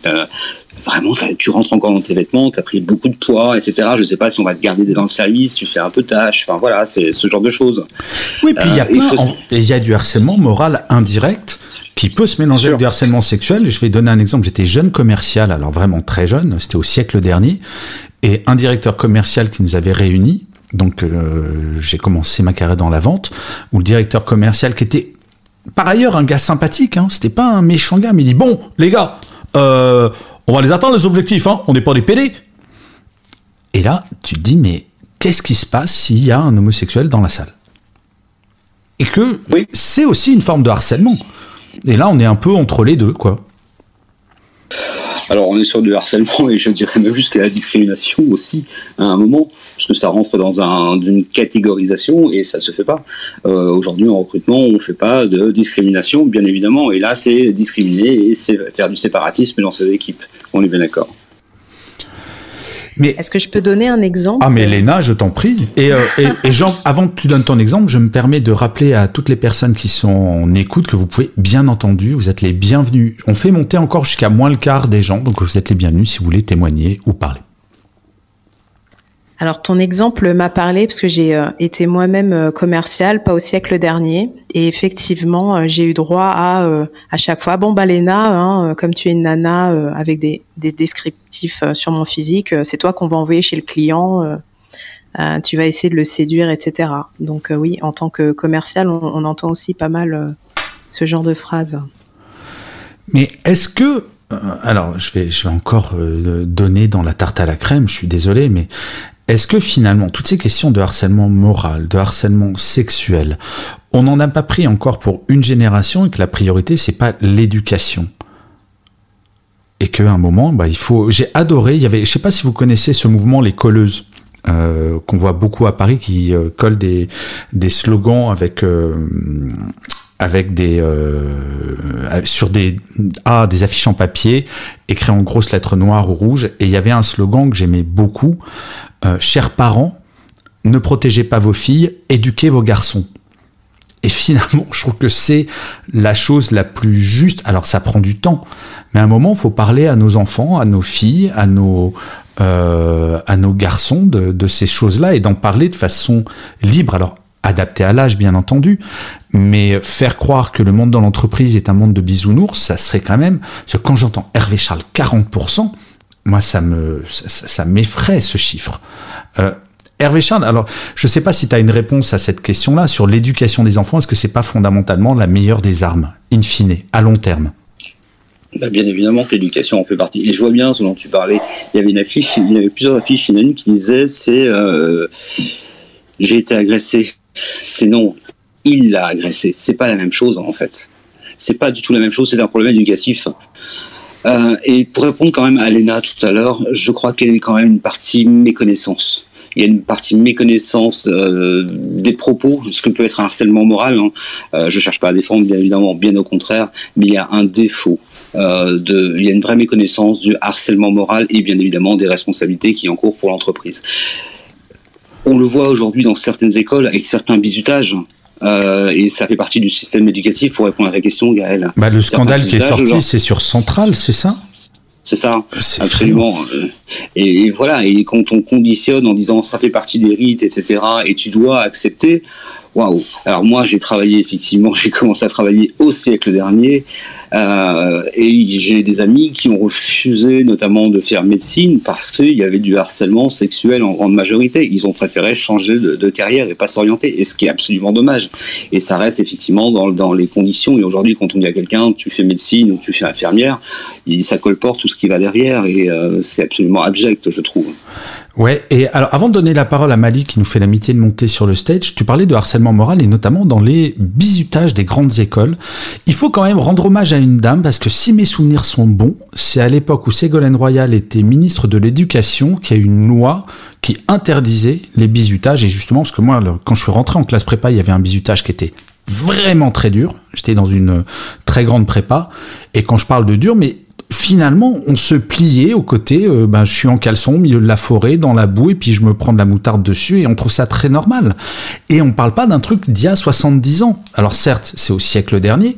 vraiment, tu rentres encore dans tes vêtements, t'as pris beaucoup de poids, etc. Je sais pas si on va te garder dans le service, tu fais un peu tâche, enfin voilà, c'est ce genre de choses. Oui, puis il y a euh, il y a du harcèlement moral indirect qui peut se mélanger avec du harcèlement sexuel. Je vais donner un exemple. J'étais jeune commercial, alors vraiment très jeune, c'était au siècle dernier, et un directeur commercial qui nous avait réunis. Donc euh, j'ai commencé ma carrière dans la vente, où le directeur commercial qui était par ailleurs un gars sympathique, hein, c'était pas un méchant gars, mais il dit bon les gars, euh, on va les atteindre les objectifs, hein, on n'est pas des PD. Et là tu te dis mais qu'est-ce qui se passe s'il y a un homosexuel dans la salle? Et que c'est aussi une forme de harcèlement. Et là, on est un peu entre les deux, quoi. Alors on est sur du harcèlement et je dirais même jusqu'à la discrimination aussi à un moment, parce que ça rentre dans une catégorisation et ça se fait pas. Euh, aujourd'hui en recrutement, on ne fait pas de discrimination, bien évidemment, et là c'est discriminer et c'est faire du séparatisme dans ses équipes. On est bien d'accord. Est-ce que je peux donner un exemple? Ah, mais Léna, je t'en prie. Et, euh, <laughs> et, Jean, avant que tu donnes ton exemple, je me permets de rappeler à toutes les personnes qui sont en écoute que vous pouvez, bien entendu, vous êtes les bienvenus. On fait monter encore jusqu'à moins le quart des gens, donc vous êtes les bienvenus si vous voulez témoigner ou parler. Alors ton exemple m'a parlé parce que j'ai euh, été moi-même euh, commercial, pas au siècle dernier, et effectivement euh, j'ai eu droit à à chaque fois bon bah hein, comme tu es une nana avec des, des descriptifs sur mon physique, c'est toi qu'on va envoyer chez le client, tu vas essayer de le séduire, etc. Donc oui, en tant que commercial, on, on entend aussi pas mal ce genre de phrases. Mais est-ce que alors, je vais, je vais encore donner dans la tarte à la crème, je suis désolé, mais est-ce que finalement, toutes ces questions de harcèlement moral, de harcèlement sexuel, on n'en a pas pris encore pour une génération et que la priorité, c'est pas l'éducation? Et qu'à un moment, bah, il faut. J'ai adoré. Il y avait, je sais pas si vous connaissez ce mouvement, les colleuses. Euh, qu'on voit beaucoup à Paris qui euh, collent des, slogans avec euh, avec des euh, sur des ah, des affiches en papier écrits en grosses lettres noires ou rouges et il y avait un slogan que j'aimais beaucoup euh, chers parents, ne protégez pas vos filles, éduquez vos garçons. Et finalement, je trouve que c'est la chose la plus juste. Alors ça prend du temps, mais à un moment, faut parler à nos enfants, à nos filles, à nos, euh, à nos garçons de, de ces choses-là et d'en parler de façon libre. Alors adapté à l'âge, bien entendu, mais faire croire que le monde dans l'entreprise est un monde de bisounours, ça serait quand même... Parce que quand j'entends Hervé Charles 40%, moi, ça me, ça, ça m'effraie ce chiffre. Euh, Hervé Charles, alors je ne sais pas si tu as une réponse à cette question-là sur l'éducation des enfants. Est-ce que c'est pas fondamentalement la meilleure des armes, in fine, à long terme? Bah, bien évidemment que l'éducation en fait partie. Et je vois bien ce dont tu parlais. Il y avait une affiche, il y avait plusieurs affiches une qui disait c'est euh, j'ai été agressé. C'est non, il l'a agressé. C'est pas la même chose en fait. C'est pas du tout la même chose. C'est un problème éducatif. Euh, et pour répondre quand même à Léna tout à l'heure, je crois qu'il y a quand même une partie méconnaissance. Il y a une partie méconnaissance euh, des propos, ce que peut être un harcèlement moral. Hein. Euh, je cherche pas à défendre, bien évidemment, bien au contraire, mais il y a un défaut. Euh, il y a une vraie méconnaissance du harcèlement moral et bien évidemment des responsabilités qui encourent pour l'entreprise. On le voit aujourd'hui dans certaines écoles avec certains bisutages. Euh, et ça fait partie du système éducatif pour répondre à ta question, Gaël. Bah, le scandale qui est sorti, c'est sur Central, c'est ça? C'est ça, absolument. Euh, et, voilà, et quand on conditionne en disant ça fait partie des rites, etc., et tu dois accepter, waouh. Alors moi, j'ai travaillé effectivement, <laughs> j'ai commencé à travailler au siècle dernier, euh, et j'ai des amis qui ont refusé notamment de faire médecine parce qu'il y avait du harcèlement sexuel en grande majorité. Ils ont préféré changer de, carrière et pas s'orienter, et ce qui est absolument dommage. Et ça reste effectivement dans, dans les conditions. Et aujourd'hui, quand on dit à quelqu'un tu fais médecine ou tu fais infirmière, il, ça colporte tout ce qui va derrière, et euh, c'est absolument abject, je trouve. Ouais, et alors avant de donner la parole à Malik qui nous fait l'amitié de monter sur le stage, tu parlais de harcèlement moral et notamment dans les bizutages des grandes écoles. Il faut quand même rendre hommage à une dame parce que si mes souvenirs sont bons, c'est à l'époque où Ségolène Royal était ministre de l'Éducation qu'il y a une loi qui interdisait les bizutages et justement parce que moi quand je suis rentré en classe prépa, il y avait un bizutage qui était vraiment très dur. J'étais dans une très grande prépa et quand je parle de dur, mais finalement, on se pliait au côté, euh, ben, je suis en caleçon au milieu de la forêt, dans la boue, et puis je me prends de la moutarde dessus, et on trouve ça très normal. Et on parle pas d'un truc d'il y a 70 ans. Alors certes, c'est au siècle dernier,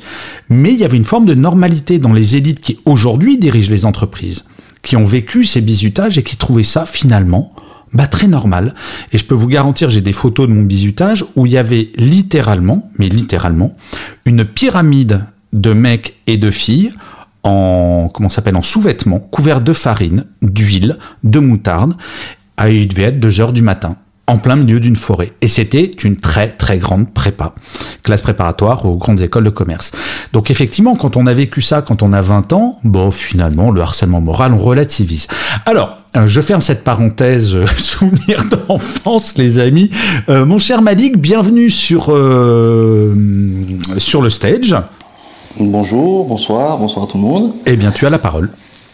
mais il y avait une forme de normalité dans les élites qui aujourd'hui dirigent les entreprises, qui ont vécu ces bizutages et qui trouvaient ça finalement bah, très normal. Et je peux vous garantir, j'ai des photos de mon bizutage où il y avait littéralement, mais littéralement, une pyramide de mecs et de filles en comment s'appelle en sous-vêtements, couverts de farine, d'huile, de moutarde. Ah, il devait être 2 heures du matin en plein milieu d'une forêt. Et c'était une très très grande prépa, classe préparatoire aux grandes écoles de commerce. Donc effectivement, quand on a vécu ça, quand on a 20 ans, bon, finalement, le harcèlement moral, on relativise. Alors, euh, je ferme cette parenthèse euh, <laughs> souvenir d'enfance, les amis. Euh, mon cher Malik, bienvenue sur, euh, sur le stage. Bonjour, bonsoir, bonsoir à tout le monde. Eh bien, tu as la parole.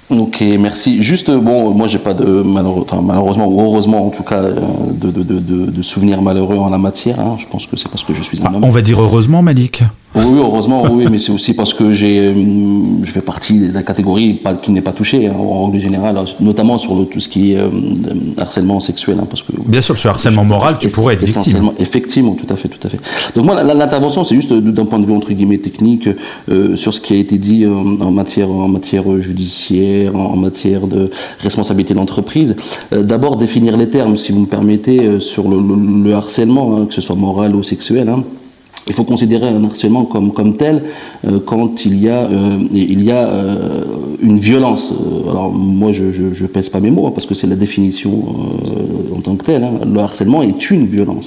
Ok, merci. Juste, bon, moi, j'ai pas de malheureusement ou heureusement en tout cas de, de, de, de souvenirs malheureux en la matière. Hein. Je pense que c'est parce que je suis un Ah, homme. on va dire heureusement, Malik. Oui, heureusement, oui, mais c'est aussi parce que j'ai, hum, je fais partie de la catégorie qui n'est pas touchée hein, en règle générale, notamment sur le, tout ce qui est euh, harcèlement sexuel, hein, parce que Bien sûr, sur harcèlement moral, tu pourrais être victime. Effectivement, tout à fait, tout à fait. Donc moi, l'intervention, c'est juste de- d'un point de vue entre guillemets technique euh, sur ce qui a été dit euh, en matière, en matière judiciaire, en, en matière de responsabilité d'entreprise. Euh, D'abord définir les termes, si vous me permettez, euh, sur le, le- le harcèlement, hein, que ce soit moral ou sexuel. hein. Il faut considérer un harcèlement comme, tel euh, quand il y a, euh, euh, une violence. Alors moi je, je pèse pas mes mots hein, parce que c'est la définition en tant que telle. hein. Le harcèlement est une violence.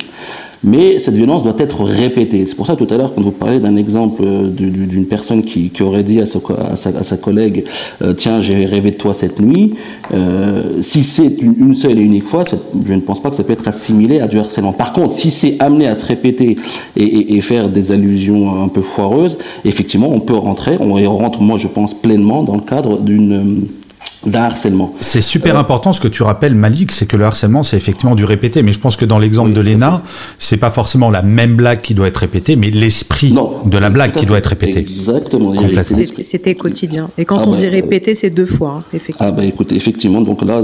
Mais cette violence doit être répétée. C'est pour ça tout à l'heure quand vous parlez d'un exemple euh, du- du- d'une personne qui, qui aurait dit à, sa à sa, collègue euh, tiens j'ai rêvé de toi cette nuit, euh, si c'est une, seule et unique fois, je ne pense pas que ça peut être assimilé à du harcèlement. Par contre, si c'est amené à se répéter et, et- et faire des allusions un peu foireuses, effectivement on peut rentrer, on rentre moi je pense pleinement dans le cadre d'une d'un harcèlement. C'est super euh, important ce que tu rappelles, Malik, c'est que le harcèlement, c'est effectivement du répété. Mais je pense que dans l'exemple de Léna, c'est pas forcément la même blague qui doit être répétée, mais l'esprit de la blague qui doit être répété. Exactement. C'était quotidien. Et quand ah on bah, dit répété, c'est deux fois, hein, effectivement. Ah bah écoute, effectivement, donc là,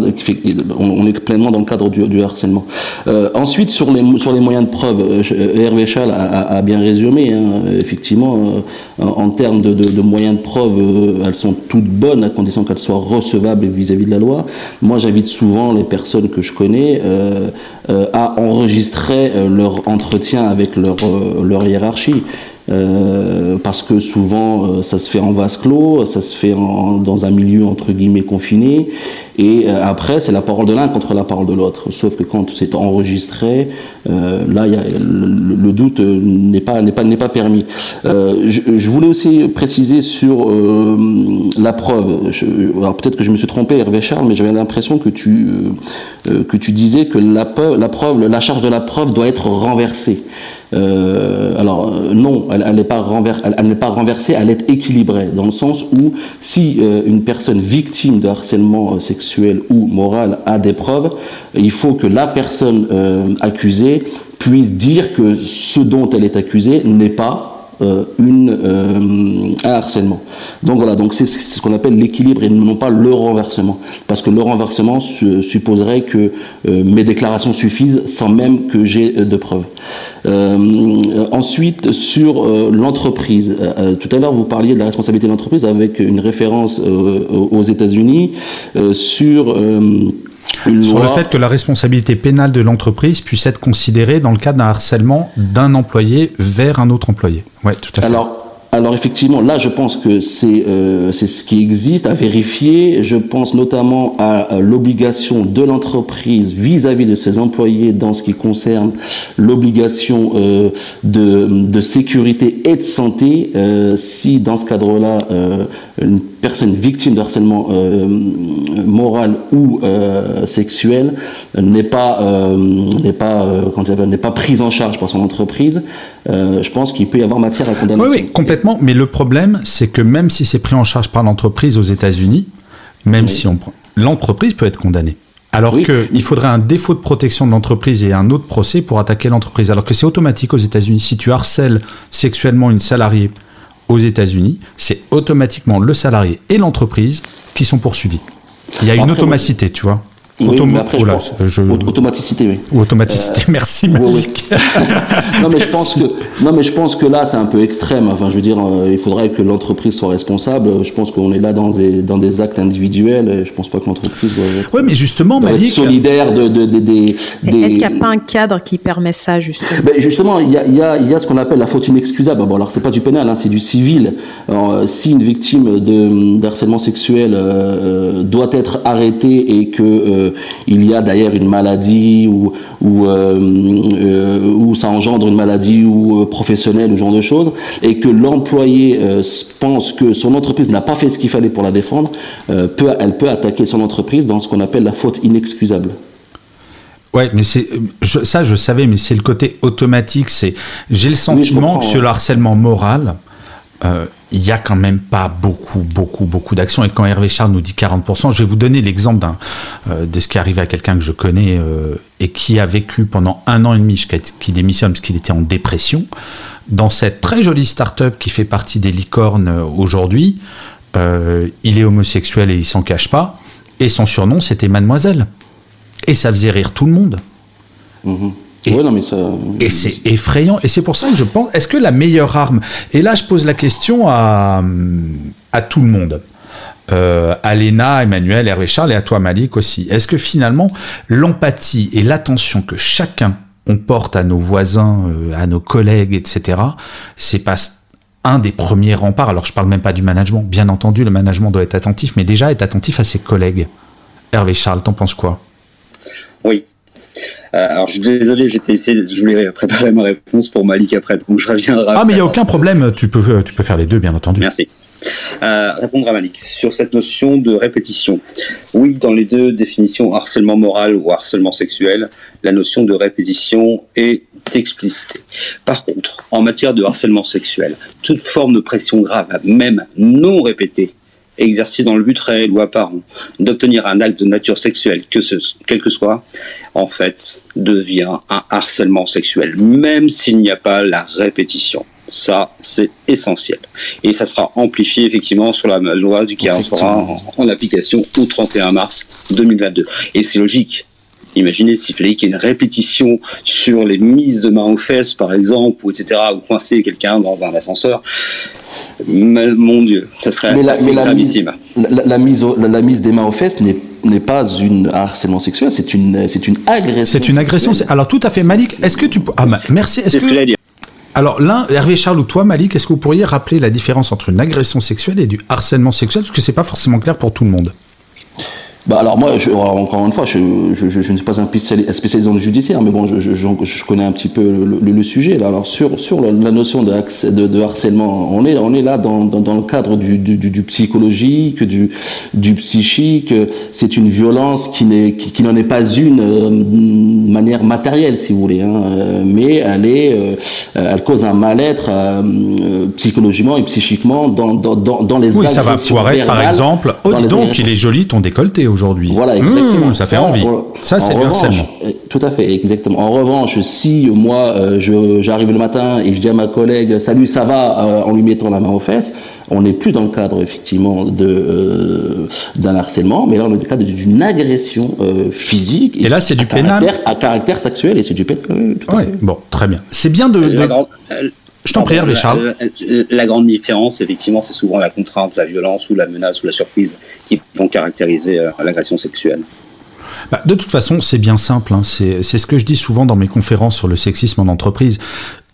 on est pleinement dans le cadre du, harcèlement. Euh, ensuite, sur les, sur les moyens de preuve, euh, Hervé Chal a, bien résumé. Hein, effectivement, en termes de, de, moyens de preuve, elles sont toutes bonnes à condition qu'elles soient vis-à-vis de la loi. Moi, j'invite souvent les personnes que je connais euh, euh, à enregistrer euh, leur entretien avec leur hiérarchie. Euh, parce que souvent euh, ça se fait en vase clos, ça se fait dans un milieu entre guillemets confiné, et euh, après c'est la parole de l'un contre la parole de l'autre. Sauf que quand c'est enregistré, là le, doute n'est pas n'est pas n'est pas permis. Je, voulais aussi préciser sur la preuve. peut-être que je me suis trompé, Hervé Charles, mais j'avais l'impression que tu que tu disais que la preuve, la charge de la preuve doit être renversée. Euh, alors euh, non, elle n'est pas, pas, renversée, elle est équilibrée, dans le sens où si euh, une personne victime de harcèlement sexuel ou moral a des preuves, il faut que la personne accusée puisse dire que ce dont elle est accusée n'est pas une, euh, un harcèlement. Donc voilà, donc c'est ce qu'on appelle l'équilibre et non pas le renversement. Parce que le renversement supposerait que euh, mes déclarations suffisent sans même que j'ai de preuves. ensuite, sur l'entreprise. tout à l'heure, vous parliez de la responsabilité de l'entreprise avec une référence aux États-Unis sur sur le fait que la responsabilité pénale de l'entreprise puisse être considérée dans le cas d'un harcèlement d'un employé vers un autre employé. Ouais, tout à fait. Alors, alors effectivement, là, je pense que c'est euh, ce qui existe à vérifier. Je pense notamment à, l'obligation de l'entreprise vis-à-vis de ses employés dans ce qui concerne l'obligation euh, de, de sécurité et de santé. Euh, si dans ce cadre-là, euh, une personne victime de harcèlement euh, moral ou euh, sexuel n'est pas n'est pas n'est pas prise en charge par son entreprise, je pense qu'il peut y avoir matière à condamner. Mais le problème, c'est que même si c'est pris en charge par l'entreprise aux États-Unis, même si on l'entreprise peut être condamnée. Alors qu'il faudrait un défaut de protection de l'entreprise et un autre procès pour attaquer l'entreprise. Alors que c'est automatique aux États-Unis. Si tu harcèles sexuellement une salariée aux États-Unis, c'est automatiquement le salarié et l'entreprise qui sont poursuivis. Il y a une automaticité, tu vois. Automaticité, oui. Ou automaticité, euh, merci Malik. <laughs> <laughs> non, mais je pense que, non, mais je pense que là, c'est un peu extrême. Enfin, je veux dire, euh, il faudrait que l'entreprise soit responsable. Je pense qu'on est là dans des, dans des actes individuels. Et je pense pas que l'entreprise doit être, ouais, mais justement, Malik... être solidaire de, de, de, des. Est-ce qu'il n'y a pas un cadre qui permet ça, justement? Ben, Justement, il y a, y, a, y a ce qu'on appelle la faute inexcusable. Bon, alors, c'est pas du pénal, hein, c'est du civil. Alors, euh, si une victime de, harcèlement sexuel doit être arrêtée et que il y a d'ailleurs une maladie ou, ou, euh, euh, ça engendre une maladie ou euh, professionnelle ou ce genre de choses, et que l'employé pense que son entreprise n'a pas fait ce qu'il fallait pour la défendre, peut, elle peut attaquer son entreprise dans ce qu'on appelle la faute inexcusable. Ouais, mais c'est ça, je savais, mais c'est le côté automatique. C'est j'ai le sentiment que sur le harcèlement moral, euh, il y a quand même pas beaucoup, beaucoup, beaucoup d'actions. Et quand Hervé Charles nous dit 40%, je vais vous donner l'exemple euh, de ce qui est arrivé à quelqu'un que je connais euh, et qui a vécu pendant un an et demi, qui démissionne parce qu'il était en dépression, dans cette très jolie start-up qui fait partie des licornes aujourd'hui. il est homosexuel et il s'en cache pas. Et son surnom, c'était Mademoiselle. Et ça faisait rire tout le monde. Mmh. Et, c'est effrayant. Et c'est pour ça que je pense, est-ce que la meilleure arme, et là je pose la question à, à tout le monde, euh, à Léna, Emmanuel, Hervé Charles et à toi Malik aussi, est-ce que finalement l'empathie et l'attention que chacun on porte à nos voisins, euh, à nos collègues, etc., c'est pas un des premiers remparts. Alors je parle même pas du management, bien entendu le management doit être attentif, mais déjà être attentif à ses collègues. Hervé Charles, t'en penses quoi? Oui, euh, alors, je suis désolé, j'étais essayé, je voulais préparer ma réponse pour Malik après, donc je reviendrai. Ah, mais il n'y a aucun problème, tu peux, tu peux faire les deux, bien entendu. Merci. Euh, répondre à Malik sur cette notion de répétition. Oui, dans les deux définitions harcèlement moral ou harcèlement sexuel, la notion de répétition est explicitée. Par contre, en matière de harcèlement sexuel, toute forme de pression grave, même non répétée, exercé dans le but réel ou apparent d'obtenir un acte de nature sexuelle, que ce, quel que soit, en fait, devient un harcèlement sexuel, même s'il n'y a pas la répétition. Ça, c'est essentiel. Et ça sera amplifié effectivement sur la loi du qui en, en, application au 31 mars 2022. Et c'est logique. Imaginez s'il fallait qu'il y ait une répétition sur les mises de main aux fesses, par exemple, ou etc., ou coincer quelqu'un dans un ascenseur. Mais, mon Dieu, ça serait mais la, mais la gravissime. Mise, la, la, mise au, la, mise des mains aux fesses n'est n'est pas une harcèlement sexuel, c'est une c'est une agression. C'est une agression. Alors tout à fait, Malik. Est-ce que tu ah bah, merci. Est-ce C'est ce que que j'allais dire. alors l'un, Hervé Charles ou toi, Malik, est-ce que vous pourriez rappeler la différence entre une agression sexuelle et du harcèlement sexuel? Parce que c'est pas forcément clair pour tout le monde. Bah alors moi, je, encore une fois, je, je, je, ne suis pas un spécialiste dans le judiciaire, mais bon, je, je, connais un petit peu le, le, le sujet. Là. Alors sur sur la notion de, de, de, harcèlement, on est on est là dans, dans, dans le cadre du, du, du, psychologique, du du psychique. C'est une violence qui n'est qui, qui n'en est pas une euh, manière matérielle, si vous voulez, hein, mais elle est euh, elle cause un mal-être euh, psychologiquement et psychiquement dans dans dans, dans les oui, ça va être par exemple. Oh dis donc, il est joli ton décolleté aujourd'hui. Voilà, exactement. Mmh, ça, ça, fait envie. En, ça, c'est le harcèlement. Tout à fait, exactement. En revanche, si moi, euh, j'arrive le matin et je dis à ma collègue, salut, ça va, euh, en lui mettant la main aux fesses, on n'est plus dans le cadre, effectivement, de, euh, d'un harcèlement, mais là, on est dans le cadre d'une agression euh, physique. Et, et là, c'est du pénal. À caractère sexuel, et c'est du pénal. Oui, bon, très bien. C'est bien de. de... Grande, je t'en prie, Hervé Charles. La, la, grande différence, effectivement, c'est souvent la contrainte, la violence ou la menace ou la surprise qui vont caractériser euh, l'agression sexuelle. Bah, de toute façon, c'est bien simple. Hein. C'est ce que je dis souvent dans mes conférences sur le sexisme en entreprise.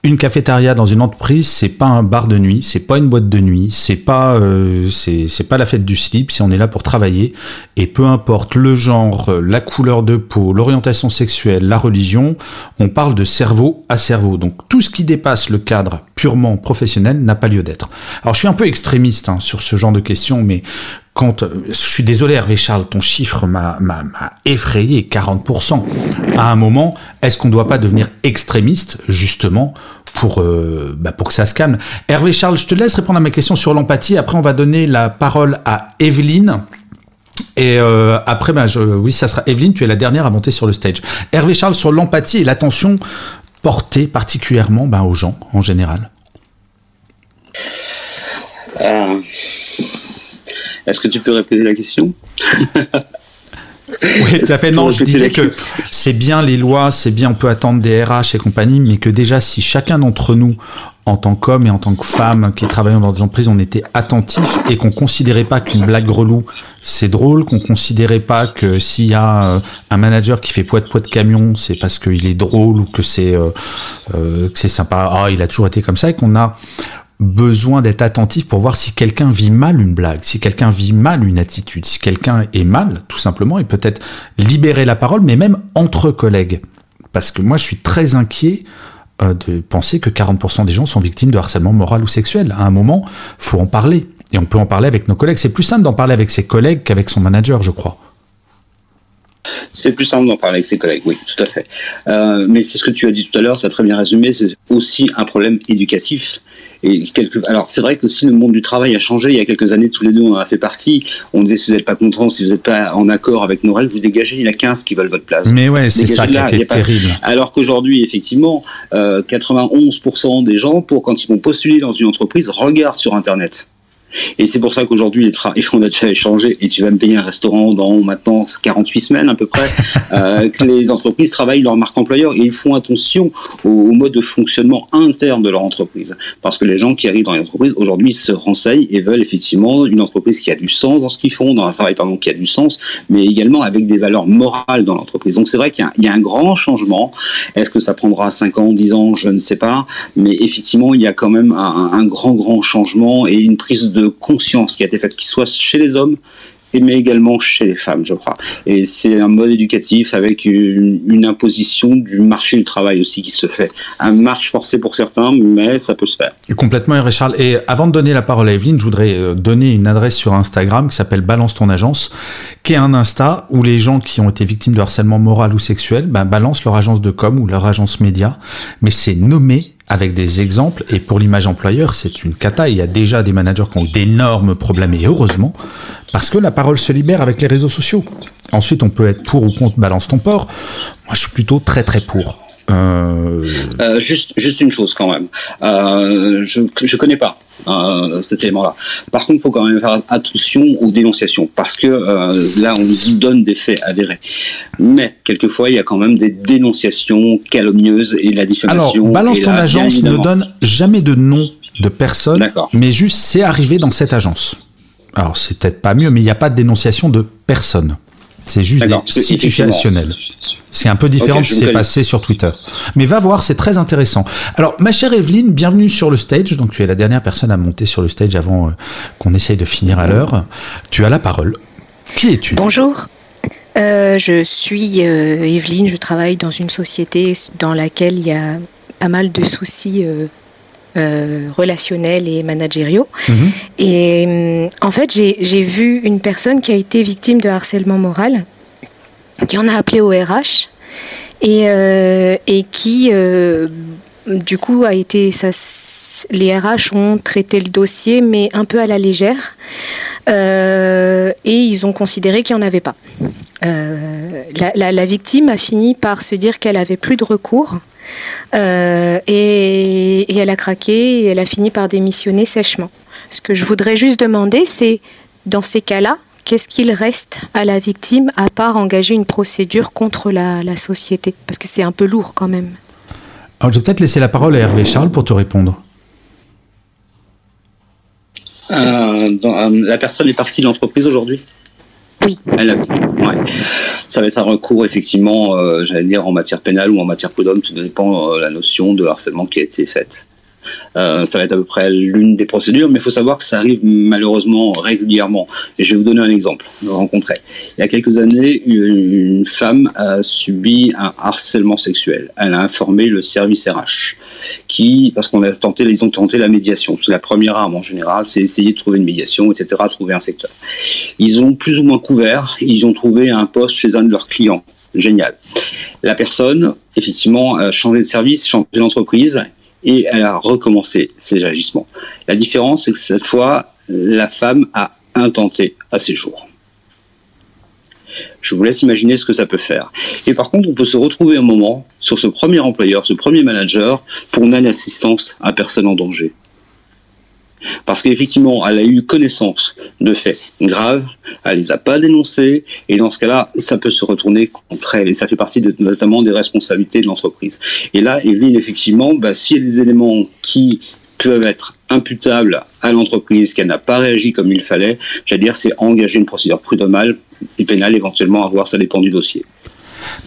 Une cafétéria dans une entreprise, c'est pas un bar de nuit, c'est pas une boîte de nuit, c'est pas euh, c'est pas la fête du slip. Si on est là pour travailler et peu importe le genre, la couleur de peau, l'orientation sexuelle, la religion, on parle de cerveau à cerveau. Donc tout ce qui dépasse le cadre purement professionnel n'a pas lieu d'être. Alors je suis un peu extrémiste hein, sur ce genre de questions, mais quand je suis désolé Hervé Charles, ton chiffre m'a effrayé 40%. À un moment, est-ce qu'on ne doit pas devenir extrémiste justement pour euh, bah pour que ça se calme? Hervé Charles, je te laisse répondre à ma question sur l'empathie. Après, on va donner la parole à Evelyne. Et euh, après, bah, oui, ça sera Evelyne. Tu es la dernière à monter sur le stage. Hervé Charles sur l'empathie et l'attention portée particulièrement bah, aux gens en général. Euh... Est-ce que tu peux répéter la question? <laughs> Oui, tout à fait. Non, je disais que c'est bien les lois, c'est bien, on peut attendre des RH et compagnie, mais que déjà, si chacun d'entre nous, en tant qu'homme et en tant que femme qui travaillons dans des entreprises, on était attentifs et qu'on considérait pas qu'une blague relou, c'est drôle, qu'on considérait pas que s'il y a un manager qui fait poids de poids de camion, c'est parce qu'il est drôle ou que c'est euh, euh, que c'est sympa. Ah, il a toujours été comme ça et qu'on a besoin d'être attentif pour voir si quelqu'un vit mal une blague, si quelqu'un vit mal une attitude, si quelqu'un est mal, tout simplement, et peut-être libérer la parole, mais même entre collègues. Parce que moi, je suis très inquiet euh, de penser que 40% des gens sont victimes de harcèlement moral ou sexuel. À un moment, faut en parler. Et on peut en parler avec nos collègues. C'est plus simple d'en parler avec ses collègues qu'avec son manager, je crois. C'est plus simple d'en parler avec ses collègues, oui, tout à fait. Euh, mais c'est ce que tu as dit tout à l'heure, tu as très bien résumé, c'est aussi un problème éducatif. Et quelque... Alors c'est vrai que aussi le monde du travail a changé. Il y a quelques années, tous les deux, on en a fait partie. On disait si vous n'êtes pas content, si vous n'êtes pas en accord avec nos règles, vous dégagez. Il y en a 15 qui veulent votre place. Mais ouais, c'est ça qui était terrible. Pas... Alors qu'aujourd'hui, effectivement, euh, 91% des gens, pour quand ils vont postuler dans une entreprise, regardent sur Internet. Et c'est pour ça qu'aujourd'hui, <laughs> on a déjà échangé, et tu vas me payer un restaurant dans maintenant 48 semaines à peu près, <laughs> euh, que les entreprises travaillent leur marque employeur et ils font attention au, au, mode de fonctionnement interne de leur entreprise. Parce que les gens qui arrivent dans les entreprises aujourd'hui se renseignent et veulent effectivement une entreprise qui a du sens dans ce qu'ils font, dans un travail pardon, qui a du sens, mais également avec des valeurs morales dans l'entreprise. Donc c'est vrai qu'il y, y, a un grand changement. Est-ce que ça prendra 5 ans, 10 ans, je ne sais pas, mais effectivement, il y a quand même un, un grand, grand changement et une prise de conscience qui a été faite, qu'il soit chez les hommes, mais également chez les femmes, je crois. Et c'est un mode éducatif avec une, imposition du marché du travail aussi qui se fait. Un marche forcé pour certains, mais ça peut se faire. Complètement, Hervé Charles. Et avant de donner la parole à Evelyne, je voudrais donner une adresse sur Instagram qui s'appelle Balance ton agence, qui est un Insta où les gens qui ont été victimes de harcèlement moral ou sexuel ben, balancent leur agence de com ou leur agence média, mais c'est nommé avec des exemples. Et pour l'image employeur, c'est une cata. Il y a déjà des managers qui ont d'énormes problèmes, et heureusement, parce que la parole se libère avec les réseaux sociaux. Ensuite, on peut être pour ou contre balance ton port. Moi, je suis plutôt très très pour. Euh... Euh, juste, juste une chose quand même. Euh, je ne connais pas cet élément-là. Par contre, il faut quand même faire attention aux dénonciations parce que là, on nous donne des faits avérés. Mais quelquefois, il y a quand même des dénonciations calomnieuses et la diffamation. Alors, balance ton agence ne donne jamais de nom de personne, mais juste c'est arrivé dans cette agence. Alors, c'est peut-être pas mieux, mais il n'y a pas de dénonciation de personne. C'est juste des situationnels. C'est un peu différent de ce qui s'est passé sur Twitter. Mais va voir, c'est très intéressant. Alors, ma chère Evelyne, bienvenue sur le stage. Donc, tu es la dernière personne à monter sur le stage avant euh, qu'on essaye de finir à l'heure. Tu as la parole. Qui es-tu? Bonjour. Euh, je suis euh, Evelyne, je travaille dans une société dans laquelle il y a pas mal de soucis relationnels et managériaux. Mhm. Et en fait, j'ai vu une personne qui a été victime de harcèlement moral qui en a appelé au RH et, euh, et qui, euh, du coup, a été. Les RH ont traité le dossier, mais un peu à la légère. Euh, et ils ont considéré qu'il n'y en avait pas. La, victime a fini par se dire qu'elle avait plus de recours. Et, et, elle a craqué et elle a fini par démissionner sèchement. Ce que je voudrais juste demander, c'est dans ces cas-là, qu'est-ce qu'il reste à la victime à part engager une procédure contre la, société? Parce que c'est un peu lourd quand même. Alors, je vais peut-être laisser la parole à Hervé Charles pour te répondre. Euh, euh, la personne est partie de l'entreprise aujourd'hui? Oui. Ça va être un recours, effectivement, euh, j'allais dire, en matière pénale ou en matière prud'homme, tout dépend de la notion de harcèlement qui a été faite. Euh, ça va être à peu près l'une des procédures, mais il faut savoir que ça arrive malheureusement régulièrement. Et je vais vous donner un exemple rencontré. Il y a quelques années, une femme a subi un harcèlement sexuel. Elle a informé le service RH, qui, parce qu'on a tenté, ils ont tenté la médiation. C'est la première arme en général, c'est essayer de trouver une médiation, etc., trouver un secteur. Ils ont plus ou moins couvert, ils ont trouvé un poste chez un de leurs clients. Génial. La personne, effectivement, a changé de service, changé d'entreprise et elle a recommencé ses agissements. La différence, c'est que cette fois, la femme a intenté à ses jours. Je vous laisse imaginer ce que ça peut faire. Et par contre, on peut se retrouver un moment sur ce premier employeur, ce premier manager, pour une assistance à personne en danger. Parce qu'effectivement, elle a eu connaissance de faits graves, elle les a pas dénoncés, et dans ce cas-là, ça peut se retourner contre elle, et ça fait partie notamment des responsabilités de l'entreprise. Et là, Evelyne, effectivement, bah, s'il y a des éléments qui peuvent être imputables à l'entreprise, qu'elle n'a pas réagi comme il fallait, j'allais dire, c'est engager une procédure prud'homale et pénale, éventuellement, à voir, ça dépend du dossier.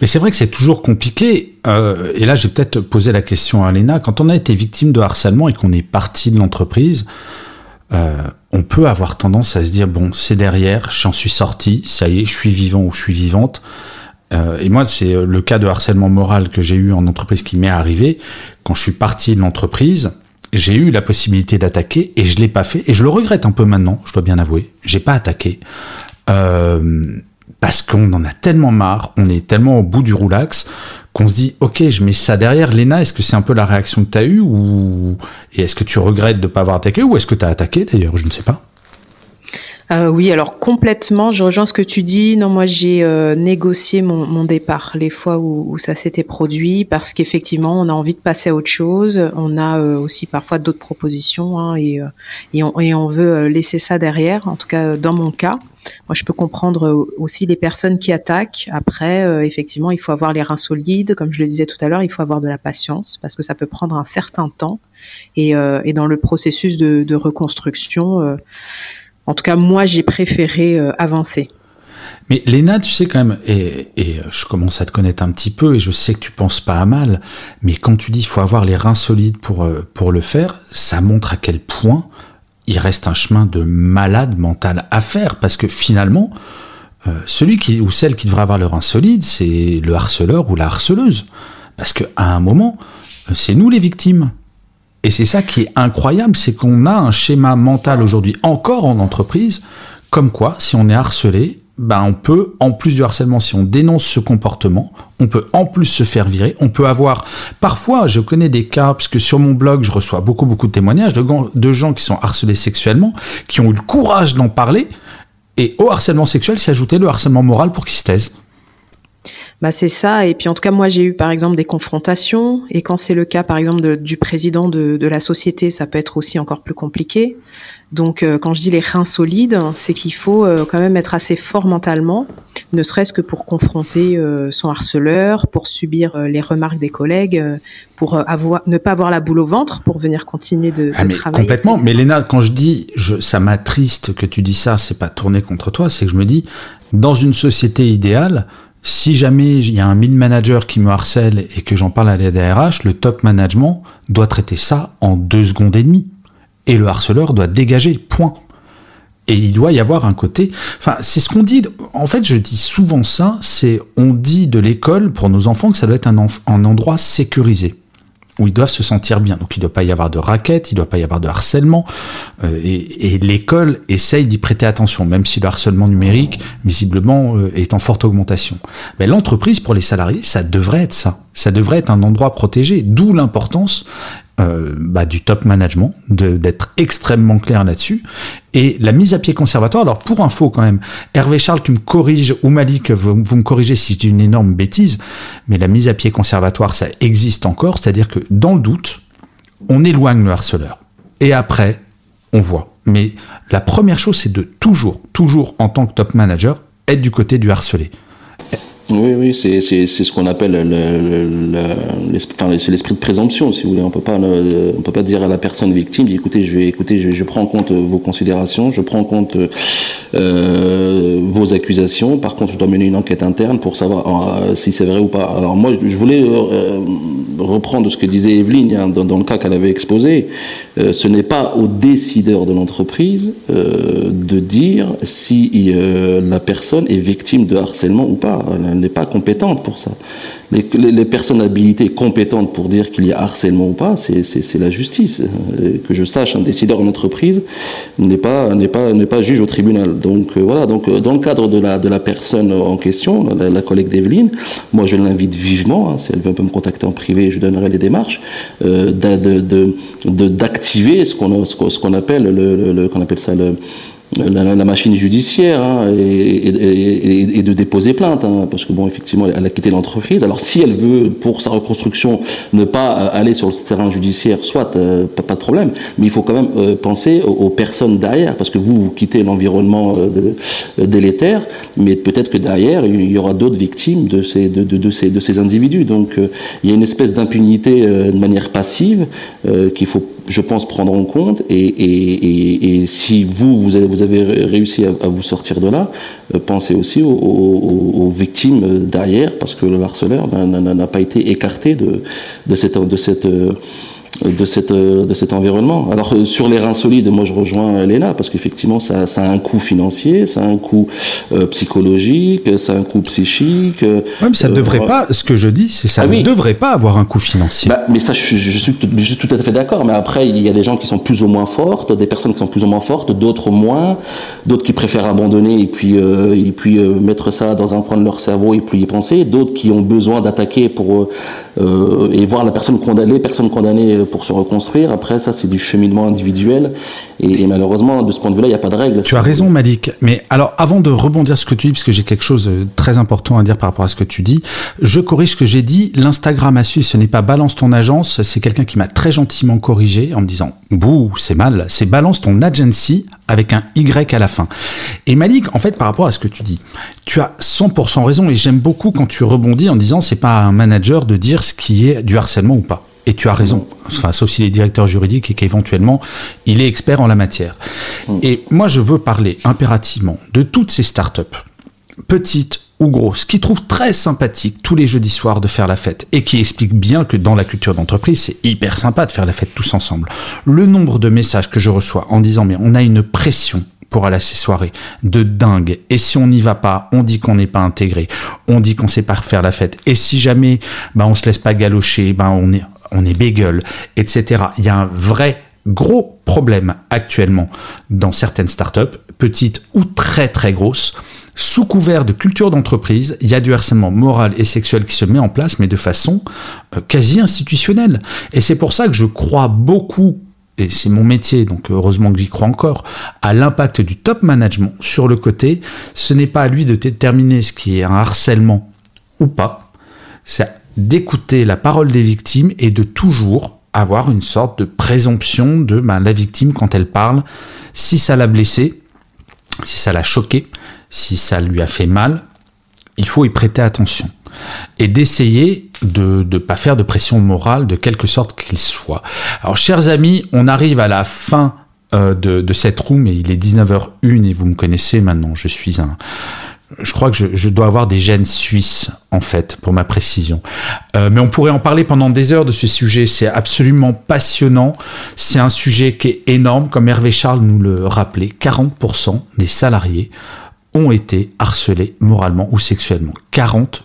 Mais c'est vrai que c'est toujours compliqué. Euh, et là, j'ai peut-être posé la question à Léna. Quand on a été victime de harcèlement et qu'on est parti de l'entreprise, euh, on peut avoir tendance à se dire bon, c'est derrière, j'en suis sorti, ça y est, je suis vivant ou je suis vivante. Euh, et moi, c'est le cas de harcèlement moral que j'ai eu en entreprise qui m'est arrivé. Quand je suis parti de l'entreprise, j'ai eu la possibilité d'attaquer et je l'ai pas fait. Et je le regrette un peu maintenant, je dois bien avouer. J'ai pas attaqué. Euh, parce qu'on en a tellement marre, on est tellement au bout du roulax qu'on se dit ok je mets ça derrière. Léna, est-ce que c'est un peu la réaction que tu as eue ou et est-ce que tu regrettes de ne pas avoir attaqué ou est-ce que tu as attaqué d'ailleurs je ne sais pas. Euh, oui, alors complètement, je rejoins ce que tu dis. Non, moi j'ai euh, négocié mon, mon, départ les fois où, où ça s'était produit parce qu'effectivement on a envie de passer à autre chose. On a euh, aussi parfois d'autres propositions hein, et, et, on, et, on, veut laisser ça derrière. En tout cas, dans mon cas. Moi, je peux comprendre aussi les personnes qui attaquent. Après, euh, effectivement, il faut avoir les reins solides. Comme je le disais tout à l'heure, il faut avoir de la patience parce que ça peut prendre un certain temps. Et, euh, et dans le processus de, de reconstruction, euh, en tout cas, moi, j'ai préféré avancer. Mais Léna, tu sais quand même, et, et, je commence à te connaître un petit peu, et je sais que tu penses pas à mal, mais quand tu dis qu'il faut avoir les reins solides pour, pour le faire, ça montre à quel point il reste un chemin de malade mental à faire parce que finalement, euh, celui qui ou celle qui devrait avoir le rein solide, c'est le harceleur ou la harceleuse. Parce qu'à un moment, euh, c'est nous les victimes. Et c'est ça qui est incroyable, c'est qu'on a un schéma mental aujourd'hui, encore en entreprise, comme quoi, si on est harcelé, ben on peut, en plus du harcèlement, si on dénonce ce comportement, on peut en plus se faire virer. On peut avoir, parfois, je connais des cas, parce que sur mon blog, je reçois beaucoup, beaucoup de témoignages de, gens qui sont harcelés sexuellement, qui ont eu le courage d'en parler, et au harcèlement sexuel s'est ajouté le harcèlement moral pour qu'ils se taisent. Bah c'est ça. Et puis en tout cas, moi j'ai eu par exemple des confrontations. Et quand c'est le cas par exemple du président de, de, la société, ça peut être aussi encore plus compliqué. Donc euh, quand je dis les reins solides, c'est qu'il faut euh, quand même être assez fort mentalement, ne serait-ce que pour confronter euh, son harceleur, pour subir les remarques des collègues, pour avoir, ne pas avoir la boule au ventre, pour venir continuer de, ah, de mais travailler. Complètement. Mais Léna, quand je dis je, ça m'attriste que tu dis ça, c'est pas tourné contre toi, c'est que je me dis dans une société idéale si jamais il y a un mid manager qui me harcèle et que j'en parle à la DRH, le top management doit traiter ça en deux secondes et demie. Et le harceleur doit dégager, point. Et il doit y avoir un côté. Enfin, c'est ce qu'on dit. En fait, je dis souvent ça. C'est on dit de l'école pour nos enfants que ça doit être un, un endroit sécurisé où ils doivent se sentir bien. Donc il ne doit pas y avoir de raquettes, il ne doit pas y avoir de harcèlement. Euh, et, l'école essaye d'y prêter attention, même si le harcèlement numérique, visiblement, euh, est en forte augmentation. Mais l'entreprise, pour les salariés, ça devrait être ça. Ça devrait être un endroit protégé, d'où l'importance euh, bah, du top management, d'être extrêmement clair là-dessus. Et la mise à pied conservatoire, alors pour info quand même, Hervé Charles, tu me corriges, ou Malik, vous, vous me corrigez si c'est une énorme bêtise, mais la mise à pied conservatoire, ça existe encore, c'est-à-dire que dans le doute, on éloigne le harceleur. Et après, on voit. Mais la première chose, c'est de toujours, toujours en tant que top manager, être du côté du harcelé. Oui, oui, c'est ce qu'on appelle l'esprit de présomption, si vous voulez. On peut pas, on peut pas dire à la personne victime, écoutez, je vais, écoutez, je, je prends en compte vos considérations, je prends en compte euh, vos accusations. Par contre, je dois mener une enquête interne pour savoir euh, si c'est vrai ou pas. Alors moi, je voulais euh, reprendre ce que disait Evelyne hein, dans, le cas qu'elle avait exposé. Euh, ce n'est pas aux décideurs de l'entreprise euh, de dire si la personne est victime de harcèlement ou pas n'est pas compétente pour ça. Les, personnes habilitées compétentes pour dire qu'il y a harcèlement ou pas, c'est la justice. Euh, que je sache, un décideur en entreprise n'est pas, pas, pas juge au tribunal. Donc euh, voilà, donc euh, dans le cadre de la, de la personne en question, la, collègue d'Evelyne, moi je l'invite vivement, hein, si elle veut me contacter en privé, je donnerai les démarches, euh, d'activer de, de, ce qu'on qu'on appelle, le, le, qu'on appelle ça le la, machine judiciaire hein, et, de déposer plainte, hein, parce que bon, effectivement, elle a quitté l'entreprise. Alors, si elle veut, pour sa reconstruction, ne pas euh, aller sur le terrain judiciaire, soit euh, pas, de problème, mais il faut quand même euh, penser aux, personnes derrière, parce que vous, vous quittez l'environnement délétère, mais peut-être que derrière, il y aura d'autres victimes de ces, de, ces, de ces individus. Donc, il y a une espèce d'impunité de manière passive qu'il faut, je pense, prendre en compte. Et, si vous, vous avez, vous avez réussi à, à, vous sortir de là, euh, pensez aussi aux, aux, aux, victimes derrière, parce que le harceleur n'a pas été écarté de, de cette, de cette de, cette, de cet environnement. Alors sur les reins solides, moi je rejoins Léna parce qu'effectivement ça, ça, a un coût financier, ça a un coût euh, psychologique, ça a un coût psychique. Oui, mais ça ne euh, devrait pas, ce que je dis, c'est ça ah, ne oui. devrait pas avoir un coût financier. Bah, mais ça, je, je, suis, je, suis, tout à fait d'accord. Mais après, il y a des gens qui sont plus ou moins fortes, des personnes qui sont plus ou moins fortes, d'autres moins, d'autres qui préfèrent abandonner et puis, euh, et puis euh, mettre ça dans un coin de leur cerveau et puis y penser, d'autres qui ont besoin d'attaquer pour euh, et voir la personne condamnée, personne condamnée pour se reconstruire. Après, ça, c'est du cheminement individuel. Et, malheureusement, de ce point de vue-là, il n'y a pas de règle. Tu as raison, Malik. Mais alors, avant de rebondir sur ce que tu dis, parce que j'ai quelque chose de très important à dire par rapport à ce que tu dis, je corrige ce que j'ai dit. L'Instagram à suivre, ce n'est pas balance ton agence. C'est quelqu'un qui m'a très gentiment corrigé en me disant, bouh, c'est mal. C'est balance ton agency avec un Y à la fin. Et Malik, en fait, par rapport à ce que tu dis, tu as 100% raison et j'aime beaucoup quand tu rebondis en disant c'est pas à un manager de dire ce qui est du harcèlement ou pas. Et tu as raison, enfin, sauf s'il est directeur juridique et qu'éventuellement il est expert en la matière. Mmh. Et moi, je veux parler impérativement de toutes ces startups, petites ou grosses, qui trouvent très sympathique tous les jeudis soirs de faire la fête et qui expliquent bien que dans la culture d'entreprise, c'est hyper sympa de faire la fête tous ensemble. Le nombre de messages que je reçois en disant mais on a une pression pour aller à ces soirées de dingue. Et si on n'y va pas, on dit qu'on n'est pas intégré. On dit qu'on sait pas faire la fête. Et si jamais, ben, on se laisse pas galocher, ben, on est, on est bégueule, etc. Il y a un vrai Gros problème actuellement dans certaines startups, petites ou très très grosses, sous couvert de culture d'entreprise, il y a du harcèlement moral et sexuel qui se met en place, mais de façon euh, quasi institutionnelle. Et c'est pour ça que je crois beaucoup et c'est mon métier, donc heureusement que j'y crois encore, à l'impact du top management sur le côté, ce n'est pas à lui de déterminer ce qui est un harcèlement ou pas, d'écouter la parole des victimes et de toujours avoir une sorte de présomption de ben, la victime quand elle parle, si ça l'a blessé, si ça l'a choqué, si ça lui a fait mal, il faut y prêter attention et d'essayer de ne pas faire de pression morale de quelque sorte qu'il soit. Alors chers amis, on arrive à la fin euh, de, de, cette room et il est 19h01 et vous me connaissez maintenant, je suis un... Je crois que je, dois avoir des gènes suisses, en fait, pour ma précision. Euh, mais on pourrait en parler pendant des heures de ce sujet. C'est absolument passionnant. C'est un sujet qui est énorme, comme Hervé Charles nous le rappelait. 40% des salariés ont été harcelés moralement ou sexuellement. 40%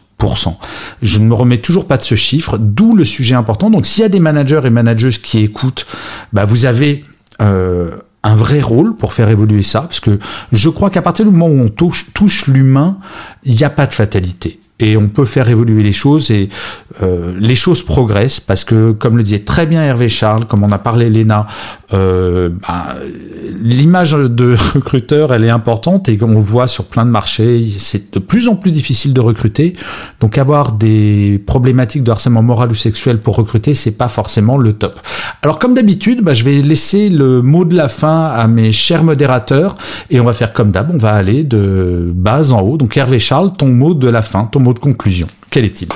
je ne me remets toujours pas de ce chiffre, d'où le sujet important. Donc s'il y a des managers et manageuses qui écoutent, bah, vous avez euh, un vrai rôle pour faire évoluer ça, parce que je crois qu'à partir du moment où on touche, touche l'humain, il n'y a pas de fatalité et on peut faire évoluer les choses et euh, les choses progressent parce que comme le disait très bien Hervé Charles, comme on a parlé Léna, euh, ben, l'image de <laughs> recruteur elle est importante et comme on voit sur plein de marchés, c'est de plus en plus difficile de recruter. Donc avoir des problématiques de harcèlement moral ou sexuel pour recruter, c'est pas forcément le top. Alors comme d'habitude, ben, je vais laisser le mot de la fin à mes chers modérateurs et on va faire comme d'hab, on va aller de bas en haut. Donc Hervé Charles, ton mot de la fin, ton mot conclusion, quel est-il?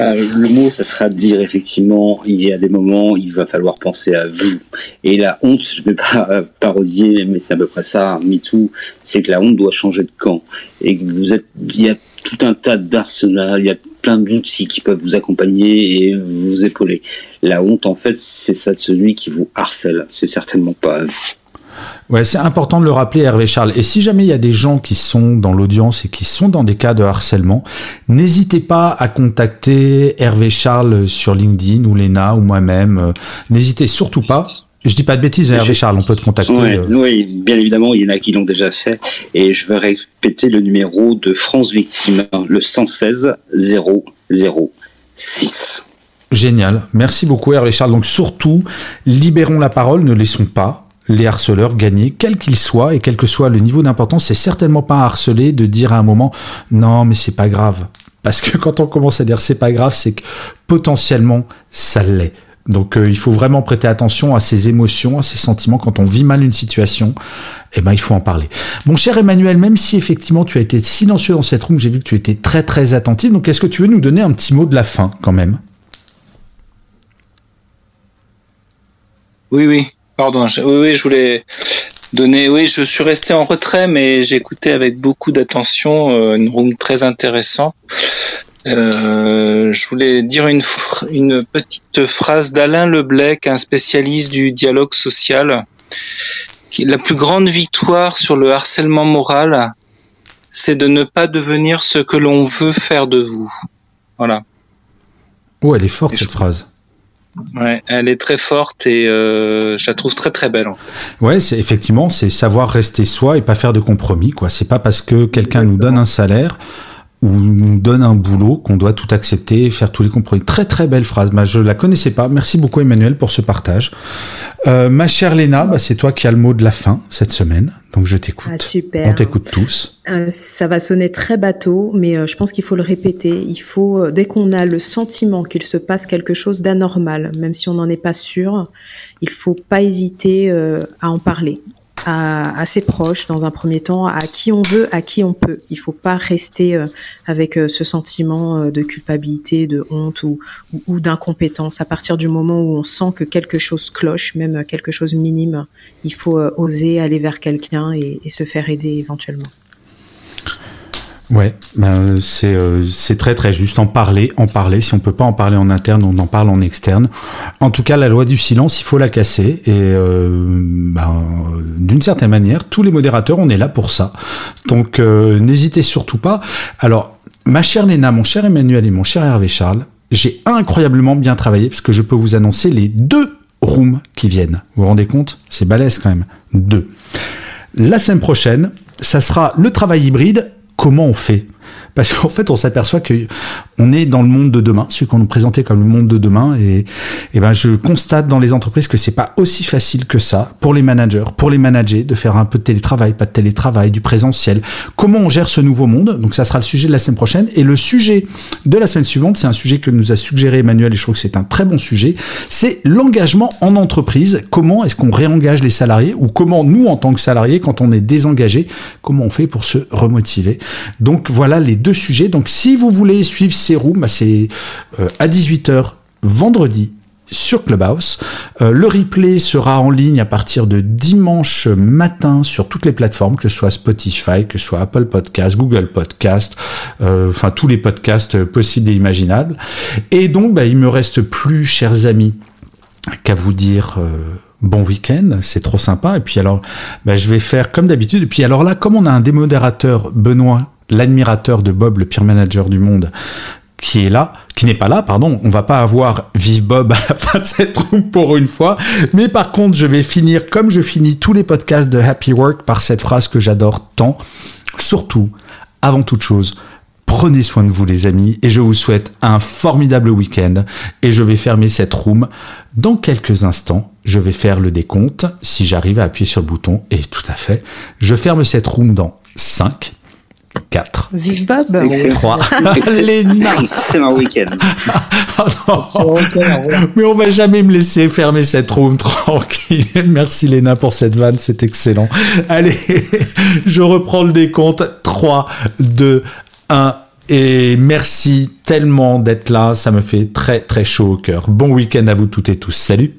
Euh, le mot, ça sera dire effectivement, il y a des moments, il va falloir penser à vous. Et la honte, je ne vais pas parodier, mais c'est à peu près ça, MeToo, c'est que la honte doit changer de camp. Et que vous êtes, il y a tout un tas d'arsenal, il y a plein d'outils qui peuvent vous accompagner et vous épauler. La honte, en fait, c'est ça de celui qui vous harcèle. C'est certainement pas vous. Ouais, c'est important de le rappeler, Hervé Charles. Et si jamais il y a des gens qui sont dans l'audience et qui sont dans des cas de harcèlement, n'hésitez pas à contacter Hervé Charles sur LinkedIn ou Lena ou moi-même. N'hésitez surtout pas. Je dis pas de bêtises, Hervé Charles, on peut te contacter. Euh. Oui, bien évidemment, il y en a qui l'ont déjà fait. Et je vais répéter le numéro de France Victime, le 116 006. Génial. Merci beaucoup, Hervé Charles. Donc surtout, libérons la parole, ne laissons pas les harceleurs gagner, quel qu'ils soient et quel que soit le niveau d'importance. C'est certainement pas harceler de dire à un moment non, mais c'est pas grave. Parce que quand on commence à dire c'est pas grave, c'est que potentiellement ça l'est. Donc euh, il faut vraiment prêter attention à ses émotions, à ses sentiments. Quand on vit mal une situation, eh ben il faut en parler. Mon cher Emmanuel, même si effectivement tu as été silencieux dans cette room, j'ai vu que tu étais très très attentif. Donc est-ce que tu veux nous donner un petit mot de la fin quand même? Oui, oui. Pardon, oui, oui, je voulais donner. Oui, je suis resté en retrait, mais j'ai écouté avec beaucoup d'attention euh, une room très intéressante. Euh, je voulais dire une, une petite phrase d'Alain Leblec, un spécialiste du dialogue social. Qui, la plus grande victoire sur le harcèlement moral, c'est de ne pas devenir ce que l'on veut faire de vous. Voilà. Oh, elle est forte cette phrase. Elle est très forte et euh, je la trouve très très belle en fait. Ouais, c'est effectivement c'est savoir rester soi et pas faire de compromis quoi. C'est pas parce que quelqu'un nous donne un salaire ou nous donne un boulot qu'on doit tout accepter et faire tous les compromis. Très très belle phrase. Bah, je la connaissais pas. Merci beaucoup Emmanuel pour ce partage. Euh, ma chère Léna, bah, c'est toi qui as le mot de la fin cette semaine. Donc je t'écoute. Ah, super. On t'écoute tous. Euh, ça va sonner très bateau, mais euh, je pense qu'il faut le répéter. Il faut, dès qu'on a le sentiment qu'il se passe quelque chose d'anormal, même si on n'en est pas sûr, il faut pas hésiter à en parler à, ses proches dans un premier temps, à qui on veut, à qui on peut. Il faut pas rester euh, avec euh, ce sentiment euh, de culpabilité, de honte ou, ou, d'incompétence. À partir du moment où on sent que quelque chose cloche, même quelque chose minime, il faut oser aller vers quelqu'un et se faire aider éventuellement. Ouais, ben c'est euh, c'est très très juste en parler, en parler. Si on peut pas en parler en interne, on en parle en externe. En tout cas, la loi du silence, il faut la casser. Et euh, ben, d'une certaine manière, tous les modérateurs, on est là pour ça. Donc euh, n'hésitez surtout pas. Alors, ma chère Léna, mon cher Emmanuel et mon cher Hervé Charles, j'ai incroyablement bien travaillé parce que je peux vous annoncer les deux rooms qui viennent. Vous vous rendez compte? C'est balèze quand même. Deux. La semaine prochaine, ça sera le travail hybride. Comment on fait parce qu'en fait, on s'aperçoit que on est dans le monde de demain, celui qu'on nous présentait comme le monde de demain, et, et ben je constate dans les entreprises que c'est pas aussi facile que ça pour les managers, pour les managers, de faire un peu de télétravail, pas de télétravail, du présentiel. Comment on gère ce nouveau monde? Donc ça sera le sujet de la semaine prochaine, et le sujet de la semaine suivante, c'est un sujet que nous a suggéré Emmanuel, et je trouve que c'est un très bon sujet. C'est l'engagement en entreprise. Comment est-ce qu'on réengage les salariés, ou comment nous, en tant que salariés, quand on est désengagé, comment on fait pour se remotiver? Donc voilà les deux sujets. Donc si vous voulez suivre ces rooms, bah, c'est euh, à 18h vendredi sur Clubhouse. Euh, le replay sera en ligne à partir de dimanche matin sur toutes les plateformes, que ce soit Spotify, que ce soit Apple Podcast, Google Podcast, euh, enfin tous les podcasts possibles et imaginables. Et donc, bah, il me reste plus, chers amis, qu'à vous dire bon week-end, c'est trop sympa. Et puis alors, bah, je vais faire comme d'habitude. Et puis alors là, comme on a un démodérateur, Benoît, l'admirateur de Bob, le pire manager du monde, qui est là, qui n'est pas là, pardon, on va pas avoir Vive Bob <laughs> à la fin de cette room pour une fois, mais par contre, je vais finir comme je finis tous les podcasts de Happy Work par cette phrase que j'adore tant. Surtout, avant toute chose, prenez soin de vous les amis et je vous souhaite un formidable week-end et je vais fermer cette room dans quelques instants. Je vais faire le décompte si j'arrive à appuyer sur le bouton et tout à fait. Je ferme cette room dans 5, 4. Vive Bob 3. C'est un week-end. <laughs> Mais on va jamais me laisser fermer cette room <laughs> tranquille. Merci Léna pour cette vanne, c'est excellent. Allez, <laughs> je reprends le décompte. 3, 2, 1. Et merci tellement d'être là, ça me fait très très chaud au cœur. Bon week-end à vous toutes et tous. Salut